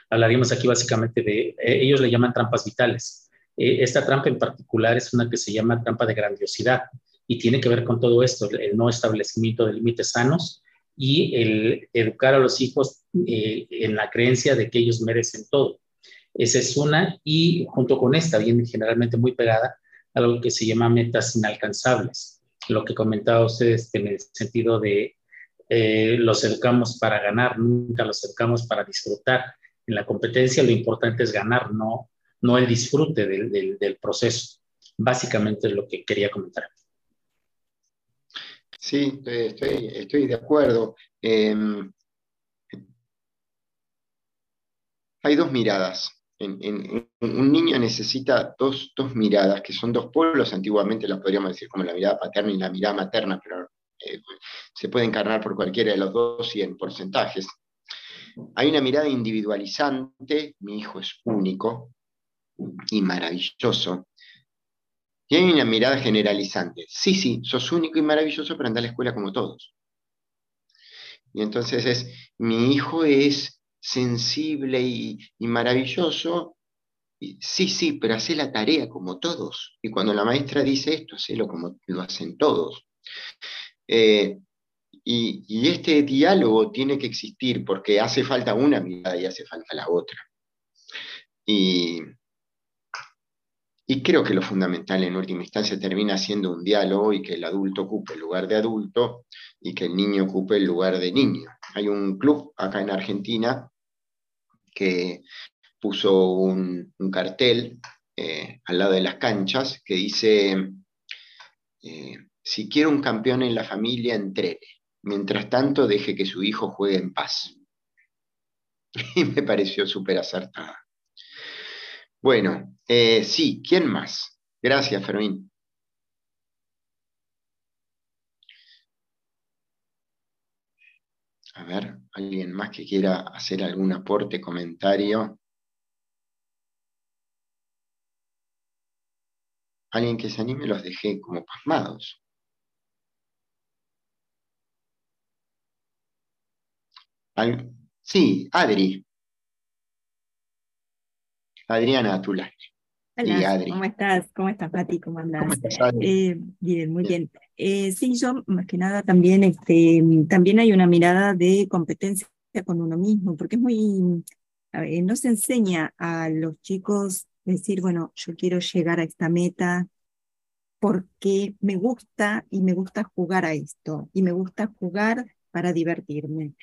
hablaríamos aquí básicamente de, eh, ellos le llaman trampas vitales. Eh, esta trampa en particular es una que se llama trampa de grandiosidad y tiene que ver con todo esto, el no establecimiento de límites sanos y el educar a los hijos eh, en la creencia de que ellos merecen todo. Esa es una y junto con esta, bien generalmente muy pegada, algo que se llama metas inalcanzables. Lo que comentaba ustedes en el sentido de eh, los educamos para ganar, nunca los educamos para disfrutar. En la competencia lo importante es ganar, no, no el disfrute del, del, proceso. Básicamente es lo que quería comentar. Sí, estoy, de acuerdo. Em, hay dos miradas. un niño necesita dos, miradas, que son dos pueblos, antiguamente las podríamos decir como la mirada paterna y la mirada materna, pero eh, se puede encarnar por cualquiera de los dos y en porcentajes. Hay una mirada individualizante, mi hijo es único y maravilloso. Y hay una mirada generalizante, sí, sí, sos único y maravilloso, pero anda a la escuela como todos. Y entonces es, mi hijo es sensible y, maravilloso, sí, sí, pero hace la tarea como todos. Y cuando la maestra dice esto, hacelo como lo hacen todos. Eh, y, este diálogo tiene que existir porque hace falta una mirada y hace falta la otra. Y, y creo que lo fundamental en última instancia termina siendo un diálogo y que el adulto ocupe el lugar de adulto y que el niño ocupe el lugar de niño. Hay un club acá en Argentina que puso un, cartel eh, al lado de las canchas que dice, eh, si quiere un campeón en la familia, entrene. Mientras tanto, deje que su hijo juegue en paz. [laughs] Y me pareció súper acertada. Bueno, eh, sí, ¿quién más? Gracias, Fermín. A ver, ¿alguien más que quiera hacer algún aporte, comentario? Alguien que se anime, los dejé como pasmados. Sí, Adri. Adriana Atula. Hola, ¿cómo estás? ¿Cómo estás, Pati? ¿Cómo andas? Eh, bien, muy bien. Eh, sí, yo más que nada también, este, también hay una mirada de competencia con uno mismo, porque es muy, no se enseña a los chicos decir, bueno, yo quiero llegar a esta meta porque me gusta y me gusta jugar a esto, y me gusta jugar para divertirme.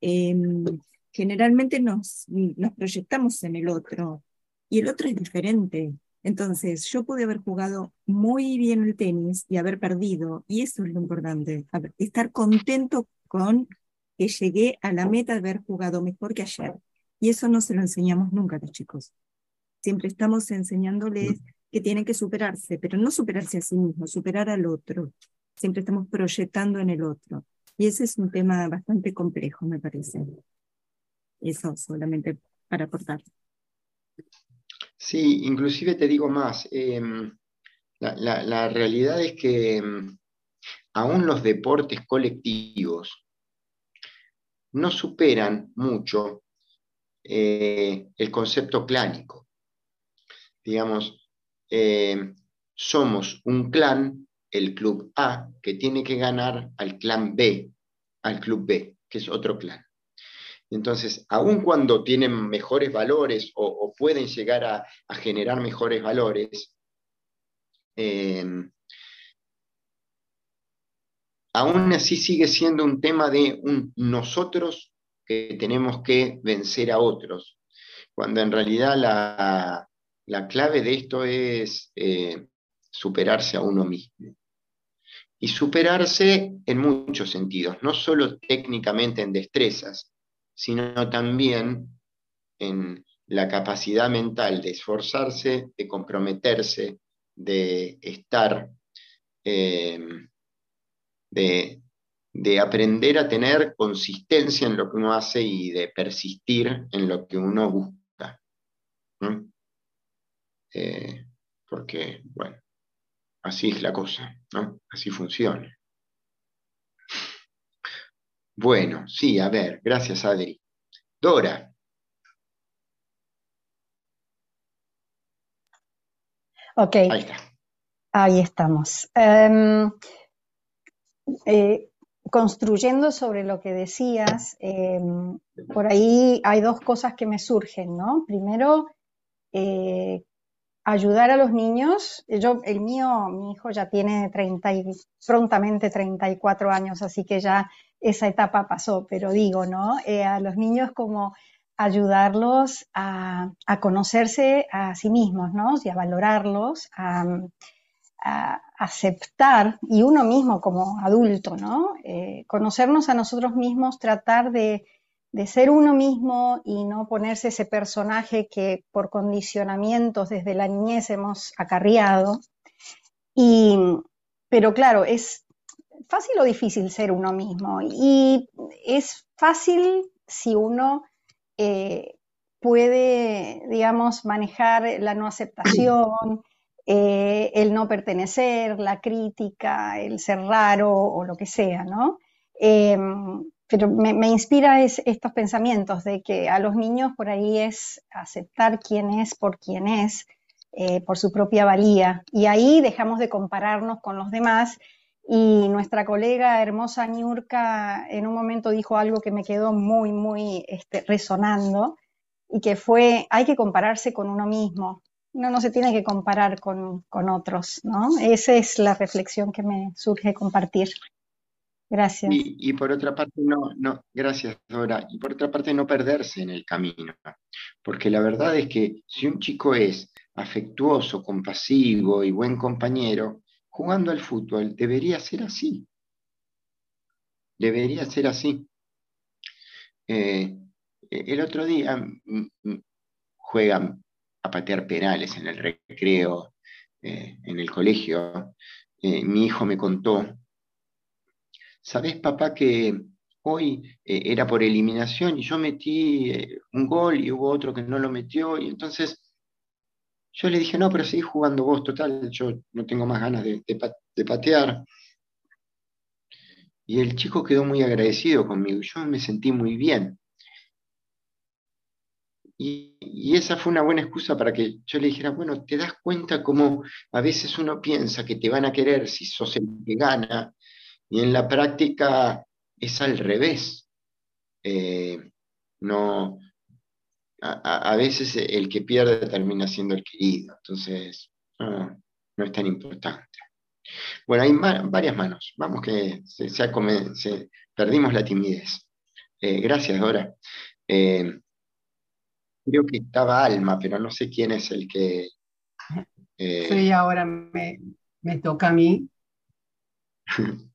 Em, generalmente nos, nos proyectamos en el otro y el otro es diferente. Entonces, yo pude haber jugado muy bien el tenis y haber perdido, y eso es lo importante, estar contento con que llegué a la meta de haber jugado mejor que ayer. Y eso no se lo enseñamos nunca a los chicos. Siempre estamos enseñándoles que tienen que superarse, pero no superarse a sí mismos, superar al otro. Siempre estamos proyectando en el otro. Y ese es un tema bastante complejo, me parece. Eso solamente para aportar. Sí, inclusive te digo más, em, la, realidad es que em, aún los deportes colectivos no superan mucho eh, el concepto clánico. Digamos, em, somos un clan el club A, que tiene que ganar al clan B, al club B, que es otro clan. Entonces, aun cuando tienen mejores valores o, pueden llegar a, generar mejores valores, em, aún así sigue siendo un tema de un nosotros que tenemos que vencer a otros, cuando en realidad la, clave de esto es eh, superarse a uno mismo. Y superarse en muchos sentidos, no solo técnicamente en destrezas, sino también en la capacidad mental de esforzarse, de comprometerse, de estar, eh, de, aprender a tener consistencia en lo que uno hace y de persistir en lo que uno busca. Eh, porque, bueno, Así es la cosa, ¿no? Así funciona. Bueno, sí, a ver, gracias Adri. Dora. Ok. Ahí está. Ahí estamos. Em, eh, construyendo sobre lo que decías, em, por ahí hay dos cosas que me surgen, ¿no? Primero, eh, ayudar a los niños. Yo, el mío, mi hijo ya tiene 30 y, prontamente 34 años, así que ya esa etapa pasó, pero digo, ¿no? Eh, a los niños como ayudarlos a, conocerse a sí mismos, ¿no? Y a valorarlos, a, aceptar, y uno mismo como adulto, ¿no? Eh, conocernos a nosotros mismos, tratar de, de, ser uno mismo y no ponerse ese personaje que por condicionamientos desde la niñez hemos acarreado. Y, pero claro, es fácil o difícil ser uno mismo. Y es fácil si uno eh, puede, digamos, manejar la no aceptación, [clears throat] eh, el no pertenecer, la crítica, el ser raro o lo que sea, ¿no? Em, pero me, inspira estos pensamientos de que a los niños por ahí es aceptar quién es por quién es, eh, por su propia valía. Y ahí dejamos de compararnos con los demás. Y nuestra colega hermosa Niurka en un momento dijo algo que me quedó muy, muy este, resonando y que fue, hay que compararse con uno mismo, uno no se tiene que comparar con, otros, ¿no? Esa es la reflexión que me surge compartir. Gracias. Y, por otra parte, no, no, gracias, Dora. Y por otra parte, no perderse en el camino. Porque la verdad es que si un chico es afectuoso, compasivo y buen compañero, jugando al fútbol debería ser así. Debería ser así. Eh, el otro día mm, mm, juegan a patear penales en el recreo, eh, en el colegio, eh, mi hijo me contó, ¿sabes papá que hoy era por eliminación y yo metí un gol y hubo otro que no lo metió y entonces yo le dije, no, pero seguí jugando vos, total, yo no tengo más ganas de, patear. Y el chico quedó muy agradecido conmigo, yo me sentí muy bien. Y, esa fue una buena excusa para que yo le dijera, bueno, te das cuenta cómo a veces uno piensa que te van a querer si sos el que gana, y en la práctica es al revés. Eh, no, a, veces el que pierde termina siendo el querido, entonces no, es tan importante. Bueno, hay varias manos, vamos que se, perdimos la timidez. Eh, gracias, Dora. Eh, creo que estaba Alma, pero no sé quién es el que... Eh... Sí, ahora me, toca a mí. [laughs]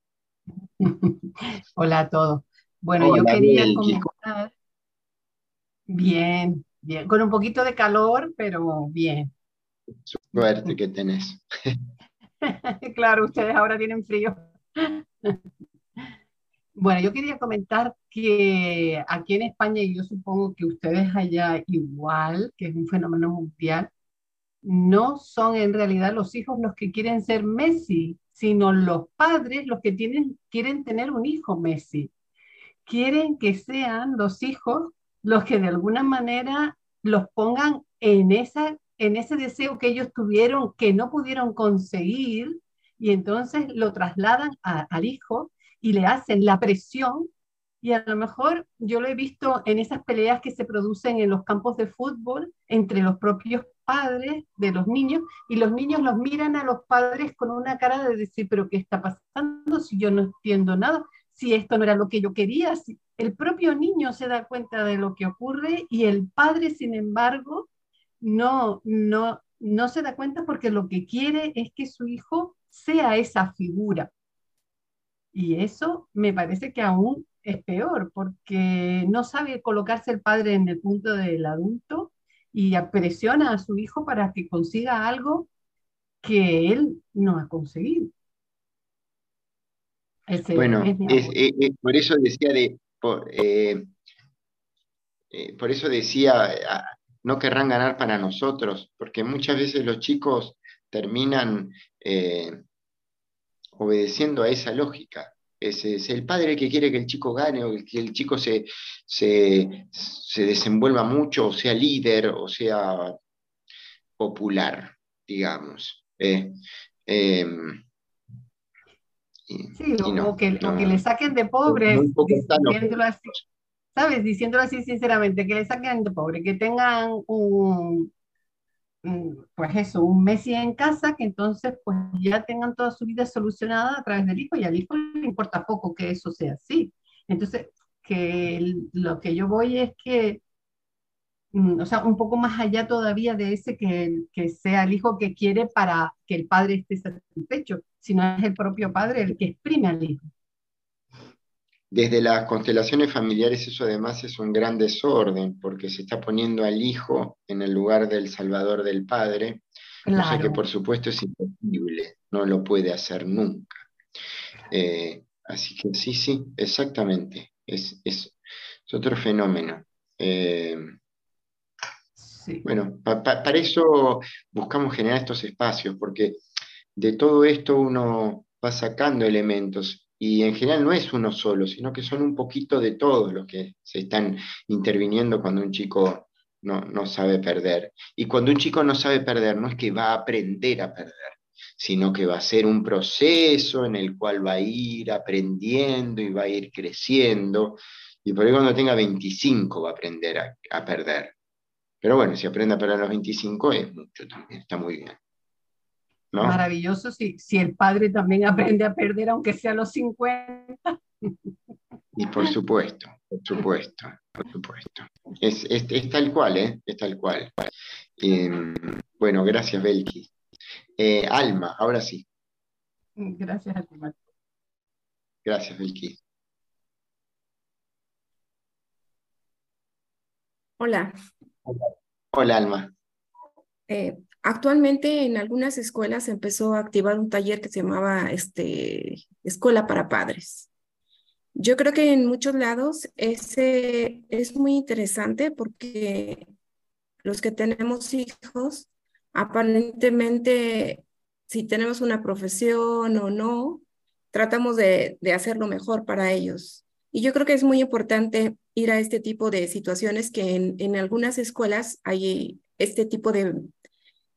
[laughs] Hola a todos. Bueno, yo quería comentar... Bien, bien, con un poquito de calor, pero bien. Suerte que tenés. [laughs] claro, ustedes ahora tienen frío. [laughs] Bueno, yo quería comentar que aquí en España, y yo supongo que ustedes allá igual, que es un fenómeno mundial, no son en realidad los hijos los que quieren ser Messi, sino los padres los que tienen, quieren tener un hijo Messi. Quieren que sean los hijos los que de alguna manera los pongan en, esa, en ese deseo que ellos tuvieron, que no pudieron conseguir, y entonces lo trasladan al hijo y le hacen la presión y a lo mejor yo lo he visto en esas peleas que se producen en los campos de fútbol entre los propios padres de los niños y los niños los miran a los padres con una cara de decir, pero ¿qué está pasando si yo no entiendo nada? Si esto no era lo que yo quería, el propio niño se da cuenta de lo que ocurre y el padre, sin embargo, no, no, no se da cuenta porque lo que quiere es que su hijo sea esa figura. Y eso me parece que aún es peor, porque no sabe colocarse el padre en el punto del adulto y presiona a su hijo para que consiga algo que él no ha conseguido. bueno, por eso decía de, por, eh, eh, por eso decía, ah, no querrán ganar para nosotros, porque muchas veces los chicos terminan eh, obedeciendo a esa lógica. Es, es, el padre que quiere que el chico gane o que el chico se, se, desenvuelva mucho, o sea líder, o sea popular, digamos. Eh, sí, o, que, le saquen de pobre, diciéndolo así, ¿sabes? Diciéndolo así sinceramente, que le saquen de pobre, que tengan un, pues eso, un Messi en casa, que entonces pues ya tengan toda su vida solucionada a través del hijo y al hijo le importa poco que eso sea así. Entonces, que lo que yo voy es que, o sea, un poco más allá todavía de ese que, que sea el hijo que quiere para que el padre esté satisfecho, sino es el propio padre el que exprime al hijo. Desde las constelaciones familiares eso además es un gran desorden, porque se está poniendo al hijo en el lugar del salvador del padre, cosa que por supuesto es imposible, no lo puede hacer nunca. Eh, así que sí, sí, exactamente, es, otro fenómeno. Eh, bueno, para eso buscamos generar estos espacios, porque de todo esto uno va sacando elementos y en general no es uno solo, sino que son un poquito de todos los que se están interviniendo cuando un chico no, sabe perder. Y cuando un chico no sabe perder, no es que va a aprender a perder, sino que va a ser un proceso en el cual va a ir aprendiendo y va a ir creciendo. Y por ahí cuando tenga 25 va a aprender a, a perder. Pero bueno, si aprende a perder a los 25 es mucho también, está muy bien. Maravilloso si, si el padre también aprende a perder, aunque sea a los 50. Y por supuesto, por supuesto, por supuesto. Es, tal cual, ¿eh? Es tal cual. Em, bueno, gracias, Belki. Eh, Alma, ahora sí. Gracias a ti, Gracias, Belki. Hola. Hola, Alma. Eh, Actualmente en algunas escuelas empezó a activar un taller que se llamaba este, Escuela para Padres. Yo creo que en muchos lados ese es muy interesante porque los que tenemos hijos, aparentemente, si tenemos una profesión o no, tratamos de, de hacer lo mejor para ellos. Y yo creo que es muy importante ir a este tipo de situaciones que en, en algunas escuelas hay este tipo de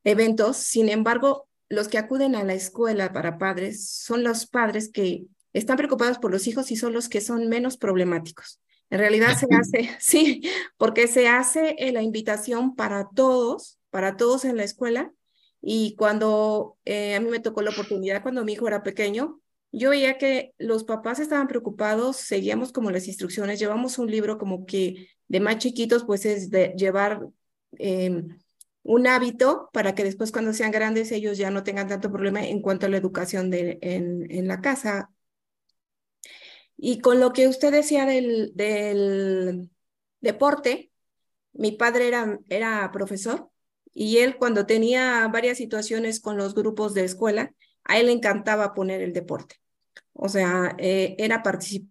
eventos. Sin embargo, los que acuden a la escuela para padres son los padres que están preocupados por los hijos y son los que son menos problemáticos. En realidad se hace, [laughs] sí, porque se hace la invitación para todos, para todos en la escuela. Y cuando eh, a mí me tocó la oportunidad, cuando mi hijo era pequeño, yo veía que los papás estaban preocupados, seguíamos como las instrucciones, llevamos un libro como que de más chiquitos, pues es de llevar eh, un hábito para que después cuando sean grandes ellos ya no tengan tanto problema en cuanto a la educación en, en, la casa. Y con lo que usted decía del, del deporte, mi padre era, era profesor y él cuando tenía varias situaciones con los grupos de escuela, a él le encantaba poner el deporte. O sea, eh, era participar,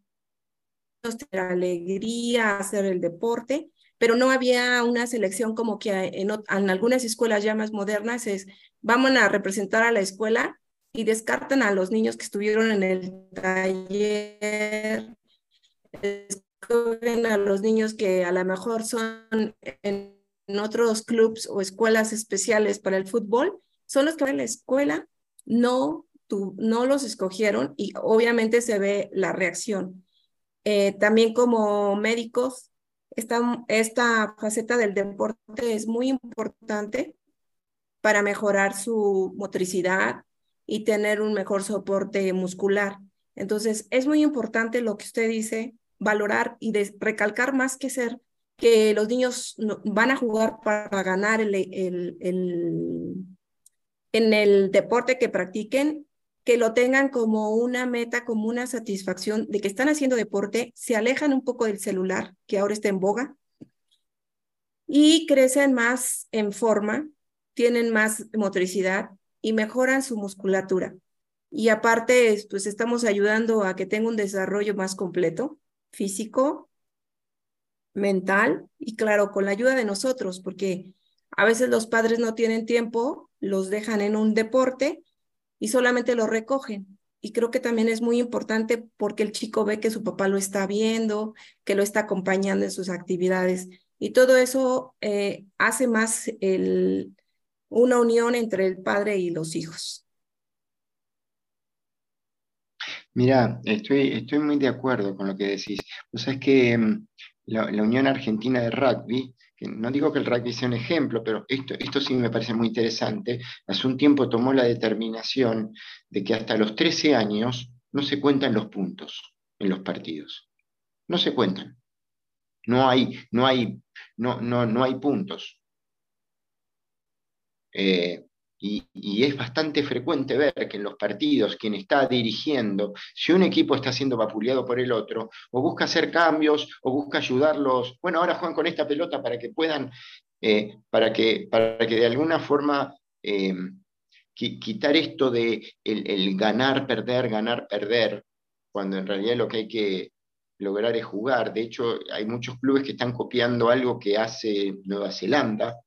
era alegría hacer el deporte pero no había una selección como que en, algunas escuelas ya más modernas es, vamos a representar a la escuela y descartan a los niños que estuvieron en el taller, escogen a los niños que a lo mejor son en, otros clubs o escuelas especiales para el fútbol, son los que van a la escuela, no, no los escogieron y obviamente se ve la reacción. Eh, también como médicos esta, esta faceta del deporte es muy importante para mejorar su motricidad y tener un mejor soporte muscular. Entonces, es muy importante lo que usted dice, valorar y recalcar más que ser que los niños van a jugar para ganar el, el, en el deporte que practiquen, que lo tengan como una meta, como una satisfacción de que están haciendo deporte, se alejan un poco del celular, que ahora está en boga, y crecen más en forma, tienen más motricidad y mejoran su musculatura. Y aparte, pues estamos ayudando a que tenga un desarrollo más completo, físico, mental y claro, con la ayuda de nosotros, porque a veces los padres no tienen tiempo, los dejan en un deporte y solamente lo recogen. Y creo que también es muy importante porque el chico ve que su papá lo está viendo, que lo está acompañando en sus actividades. Y todo eso eh, hace más una unión entre el padre y los hijos. Mira, estoy, estoy muy de acuerdo con lo que decís. O sea, es que mm, la, Unión Argentina de Rugby, no digo que el rugby sea un ejemplo, pero esto, esto sí me parece muy interesante, hace un tiempo tomó la determinación de que hasta los 13 años no se cuentan los puntos en los partidos. No se cuentan. No hay, no hay, no, no, no hay puntos. Eh, y, es bastante frecuente ver que en los partidos quien está dirigiendo, si un equipo está siendo vapuleado por el otro, o busca hacer cambios, o busca ayudarlos, bueno, ahora juegan con esta pelota para que puedan, eh, para, que, para que de alguna forma eh, quitar esto de el, ganar, perder, ganar, perder, cuando en realidad lo que hay que lograr es jugar. De hecho, hay muchos clubes que están copiando algo que hace Nueva Zelanda,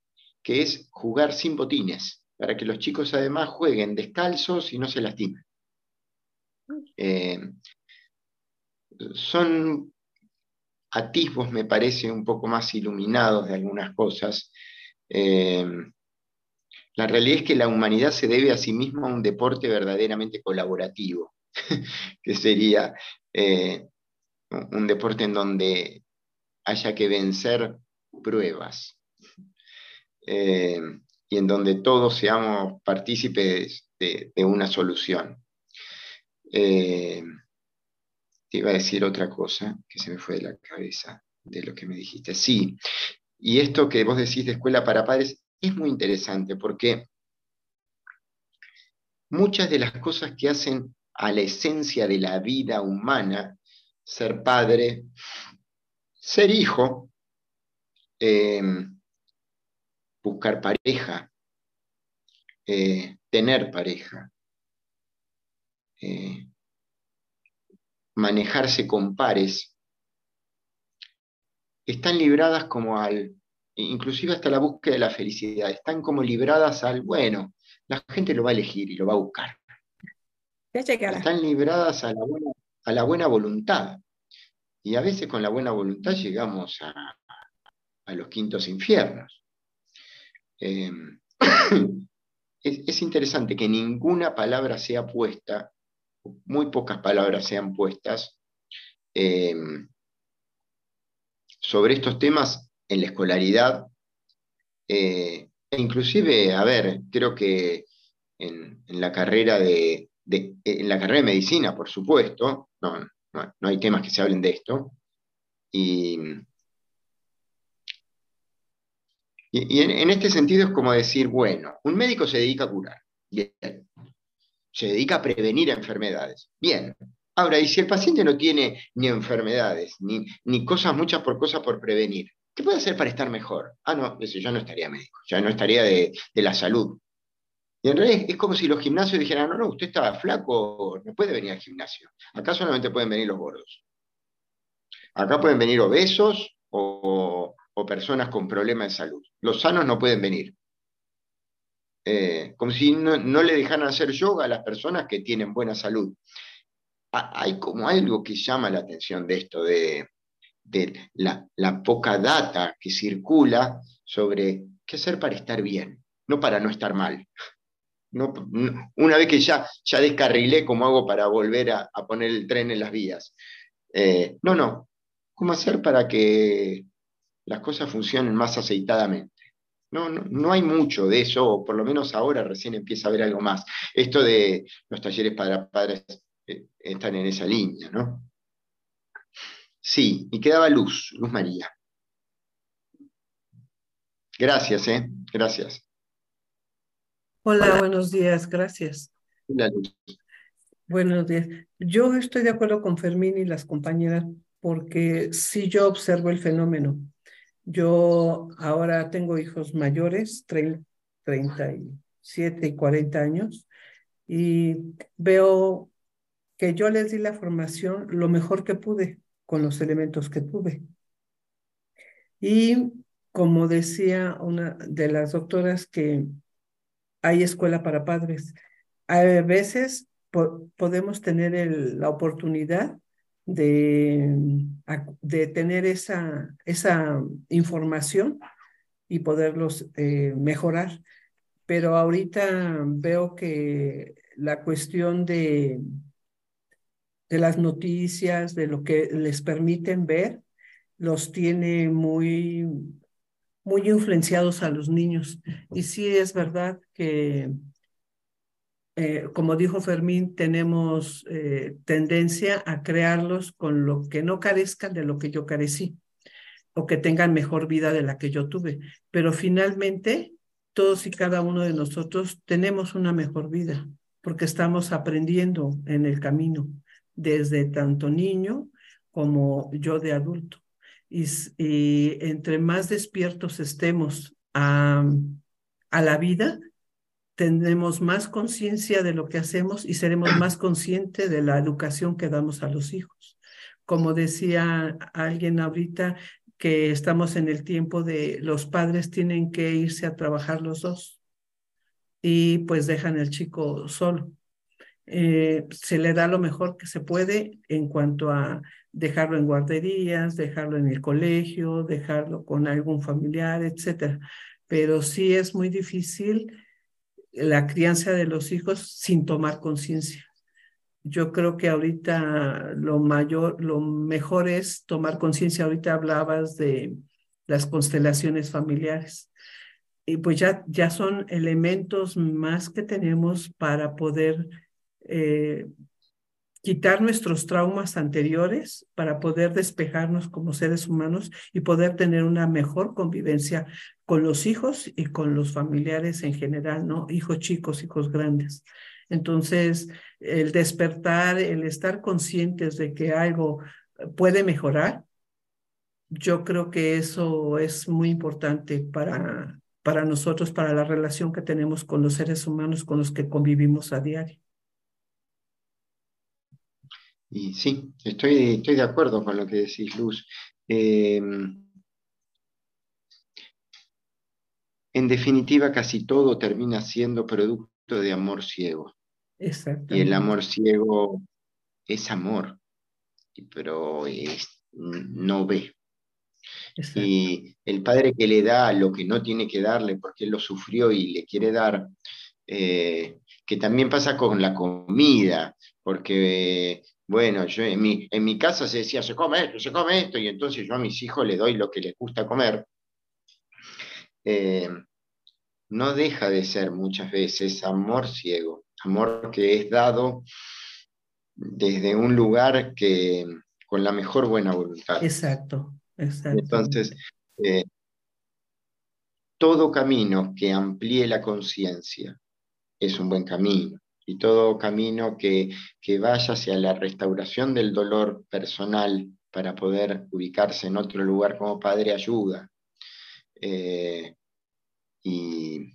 que es jugar sin botines para que los chicos además jueguen descalzos y no se lastimen. Eh, son atisbos, me parece, un poco más iluminados de algunas cosas. Eh, la realidad es que la humanidad se debe a sí misma a un deporte verdaderamente colaborativo, [laughs] que sería eh, un deporte en donde haya que vencer pruebas y en donde todos seamos partícipes de, una solución. Eh, te iba a decir otra cosa que se me fue de la cabeza de lo que me dijiste. Sí, y esto que vos decís de escuela para padres es muy interesante porque muchas de las cosas que hacen a la esencia de la vida humana, ser padre, ser hijo, eh, buscar pareja, eh, tener pareja, eh, manejarse con pares, están libradas como al, inclusive hasta la búsqueda de la felicidad, están como libradas al, bueno, la gente lo va a elegir y lo va a buscar. Están libradas a la buena, a la buena voluntad. Y a veces con la buena voluntad llegamos a, a los quintos infiernos. Em, [coughs] es, interesante que ninguna palabra sea puesta, muy pocas palabras sean puestas em, sobre estos temas en la escolaridad. Eh, e inclusive, a ver, creo que en, la carrera de, en la carrera de medicina, por supuesto, no, no hay temas que se hablen de esto. Y, en, este sentido es como decir, bueno, un médico se dedica a curar, bien, se dedica a prevenir enfermedades, bien. Ahora, y si el paciente no tiene ni enfermedades, ni, ni cosas muchas por cosas por prevenir, ¿qué puede hacer para estar mejor? Ah, no, eso ya no estaría médico, ya no estaría de, la salud. Y en realidad es como si los gimnasios dijeran, no, no, usted está flaco, no puede venir al gimnasio. Acá solamente pueden venir los gordos. Acá pueden venir obesos o, o personas con problemas de salud. Los sanos no pueden venir. Eh, como si no, le dejaran hacer yoga a las personas que tienen buena salud. hay como algo que llama la atención de esto, de, la, poca data que circula sobre qué hacer para estar bien, no para no estar mal. una vez que ya, ya descarrilé, ¿cómo hago para volver a, poner el tren en las vías? Eh, no, no. ¿Cómo hacer para que las cosas funcionen más aceitadamente. No, no, hay mucho de eso, o por lo menos ahora recién empieza a haber algo más. Esto de los talleres para padres eh, están en esa línea, ¿no? Sí, y quedaba Luz, Luz María. Gracias, ¿eh? Gracias. Hola, buenos días, gracias. Hola, Luz. Buenos días. Yo estoy de acuerdo con Fermín y las compañeras porque sí yo observo el fenómeno. Yo ahora tengo hijos mayores, 37 y 40 años, y veo que yo les di la formación lo mejor que pude con los elementos que tuve. Y como decía una de las doctoras que hay escuela para padres, a veces podemos tener la oportunidad de, de tener esa, esa información y poderlos eh, mejorar. Pero ahorita veo que la cuestión de, de las noticias, de lo que les permiten ver, los tiene muy muy influenciados a los niños. Y sí es verdad que, eh, como dijo Fermín, tenemos eh, tendencia a crearlos con lo que no carezcan de lo que yo carecí o que tengan mejor vida de la que yo tuve. Pero finalmente, todos y cada uno de nosotros tenemos una mejor vida porque estamos aprendiendo en el camino, desde tanto niño como yo de adulto. Y, entre más despiertos estemos a, a la vida, tendremos más conciencia de lo que hacemos y seremos más conscientes de la educación que damos a los hijos. Como decía alguien ahorita, que estamos en el tiempo de los padres tienen que irse a trabajar los dos y pues dejan al chico solo. Eh, se le da lo mejor que se puede en cuanto a dejarlo en guarderías, dejarlo en el colegio, dejarlo con algún familiar, etcétera. Pero sí es muy difícil la crianza de los hijos sin tomar conciencia. Yo creo que ahorita lo mayor, lo mejor es tomar conciencia. Ahorita hablabas de las constelaciones familiares. Y pues ya, ya son elementos más que tenemos para poder eh, quitar nuestros traumas anteriores para poder despejarnos como seres humanos y poder tener una mejor convivencia con los hijos y con los familiares en general, ¿no? Hijos chicos, hijos grandes. Entonces, el despertar, el estar conscientes de que algo puede mejorar, yo creo que eso es muy importante para, para nosotros, para la relación que tenemos con los seres humanos con los que convivimos a diario. Y sí, estoy, estoy de acuerdo con lo que decís, Luz. Em, en definitiva, casi todo termina siendo producto de amor ciego. Y el amor ciego es amor, pero no ve. Y el padre que le da lo que no tiene que darle porque él lo sufrió y le quiere dar, eh, que también pasa con la comida, porque bueno, yo en mi, en mi casa se decía, se come esto, se come esto, y entonces yo a mis hijos les doy lo que les gusta comer. Eh, no deja de ser muchas veces amor ciego, amor que es dado desde un lugar que con la mejor buena voluntad. Exacto, exacto. Entonces, eh, todo camino que amplíe la conciencia es un buen camino y todo camino que, que vaya hacia la restauración del dolor personal para poder ubicarse en otro lugar como padre ayuda. Eh, y,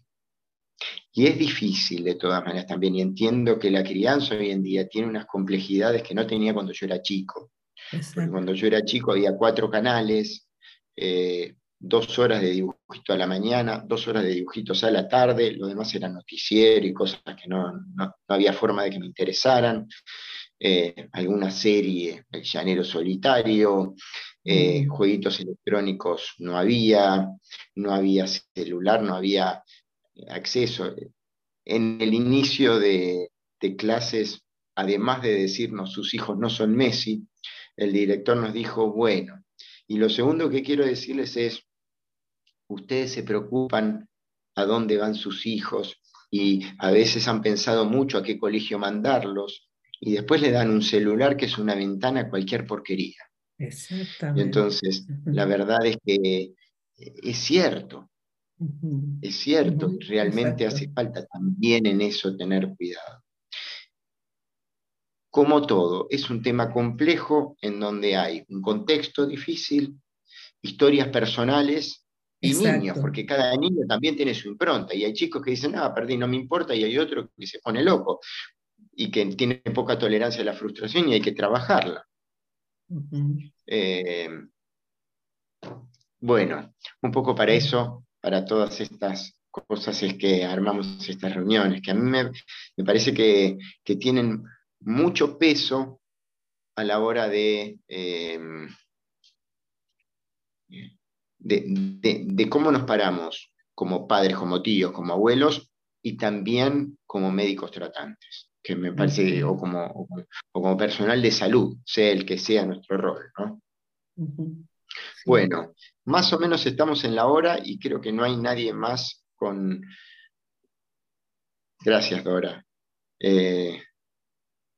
y, es difícil de todas maneras también, y entiendo que la crianza hoy en día tiene unas complejidades que no tenía cuando yo era chico. Cuando yo era chico había cuatro canales, eh, dos horas de dibujito a la mañana, dos horas de dibujitos a la tarde, lo demás era noticiero y cosas que no, había forma de que me interesaran, eh, alguna serie, El Llanero Solitario, eh, mm. jueguitos electrónicos no había, no había celular, no había acceso. En el inicio de, de clases, además de decirnos sus hijos no son Messi, el director nos dijo, bueno, y lo segundo que quiero decirles es, ustedes se preocupan a dónde van sus hijos y a veces han pensado mucho a qué colegio mandarlos y después le dan un celular que es una ventana a cualquier porquería. Exactamente. entonces, la verdad es que es cierto, es cierto, realmente hace falta también en eso tener cuidado. Como todo, es un tema complejo en donde hay un contexto difícil, historias personales y niños, porque cada niño también tiene su impronta. Y hay chicos que dicen, ah, perdí, no me importa, y hay otro que se pone loco y que tiene poca tolerancia a la frustración y hay que trabajarla. Eh, bueno, un poco para eso, para todas estas cosas es que armamos estas reuniones, que a mí me, parece que, tienen mucho peso a la hora de... Eh, de, cómo nos paramos como padres, como tíos, como abuelos y también como médicos tratantes, que me parece, o, como, como personal de salud, sea el que sea nuestro rol. ¿no? Bueno, más o menos estamos en la hora y creo que no hay nadie más con... Gracias, Dora. Eh,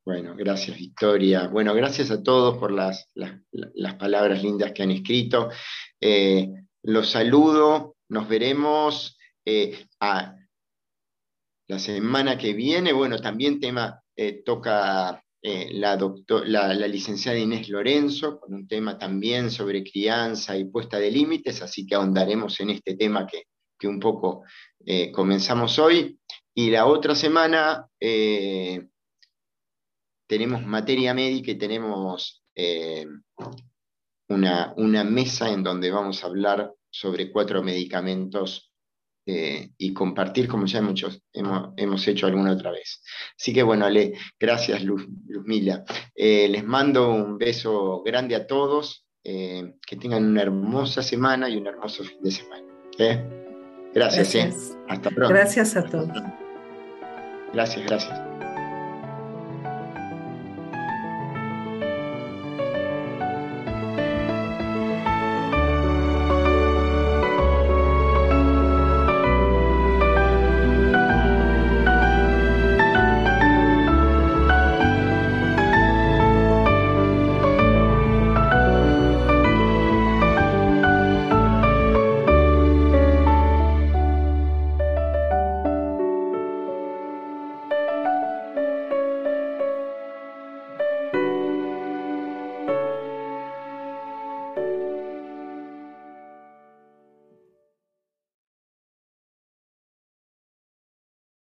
bueno, gracias, Victoria. Bueno, gracias a todos por las, las, palabras lindas que han escrito. Eh, los saludo, nos veremos eh, a la semana que viene. Bueno, también tema toca eh, la, la, licenciada Inés Lorenzo, con un tema también sobre crianza y puesta de límites, así que ahondaremos en este tema que, un poco comenzamos hoy. Y la otra semana tenemos materia médica y tenemos una, una mesa en donde vamos a hablar sobre cuatro medicamentos eh, y compartir como ya hemos, hemos, hecho alguna otra vez. Así que bueno, Ale, gracias Luz, Luzmila. Eh, les mando un beso grande a todos, eh, que tengan una hermosa semana y un hermoso fin de semana. Gracias, gracias. hasta pronto. Gracias a todos. Gracias, gracias.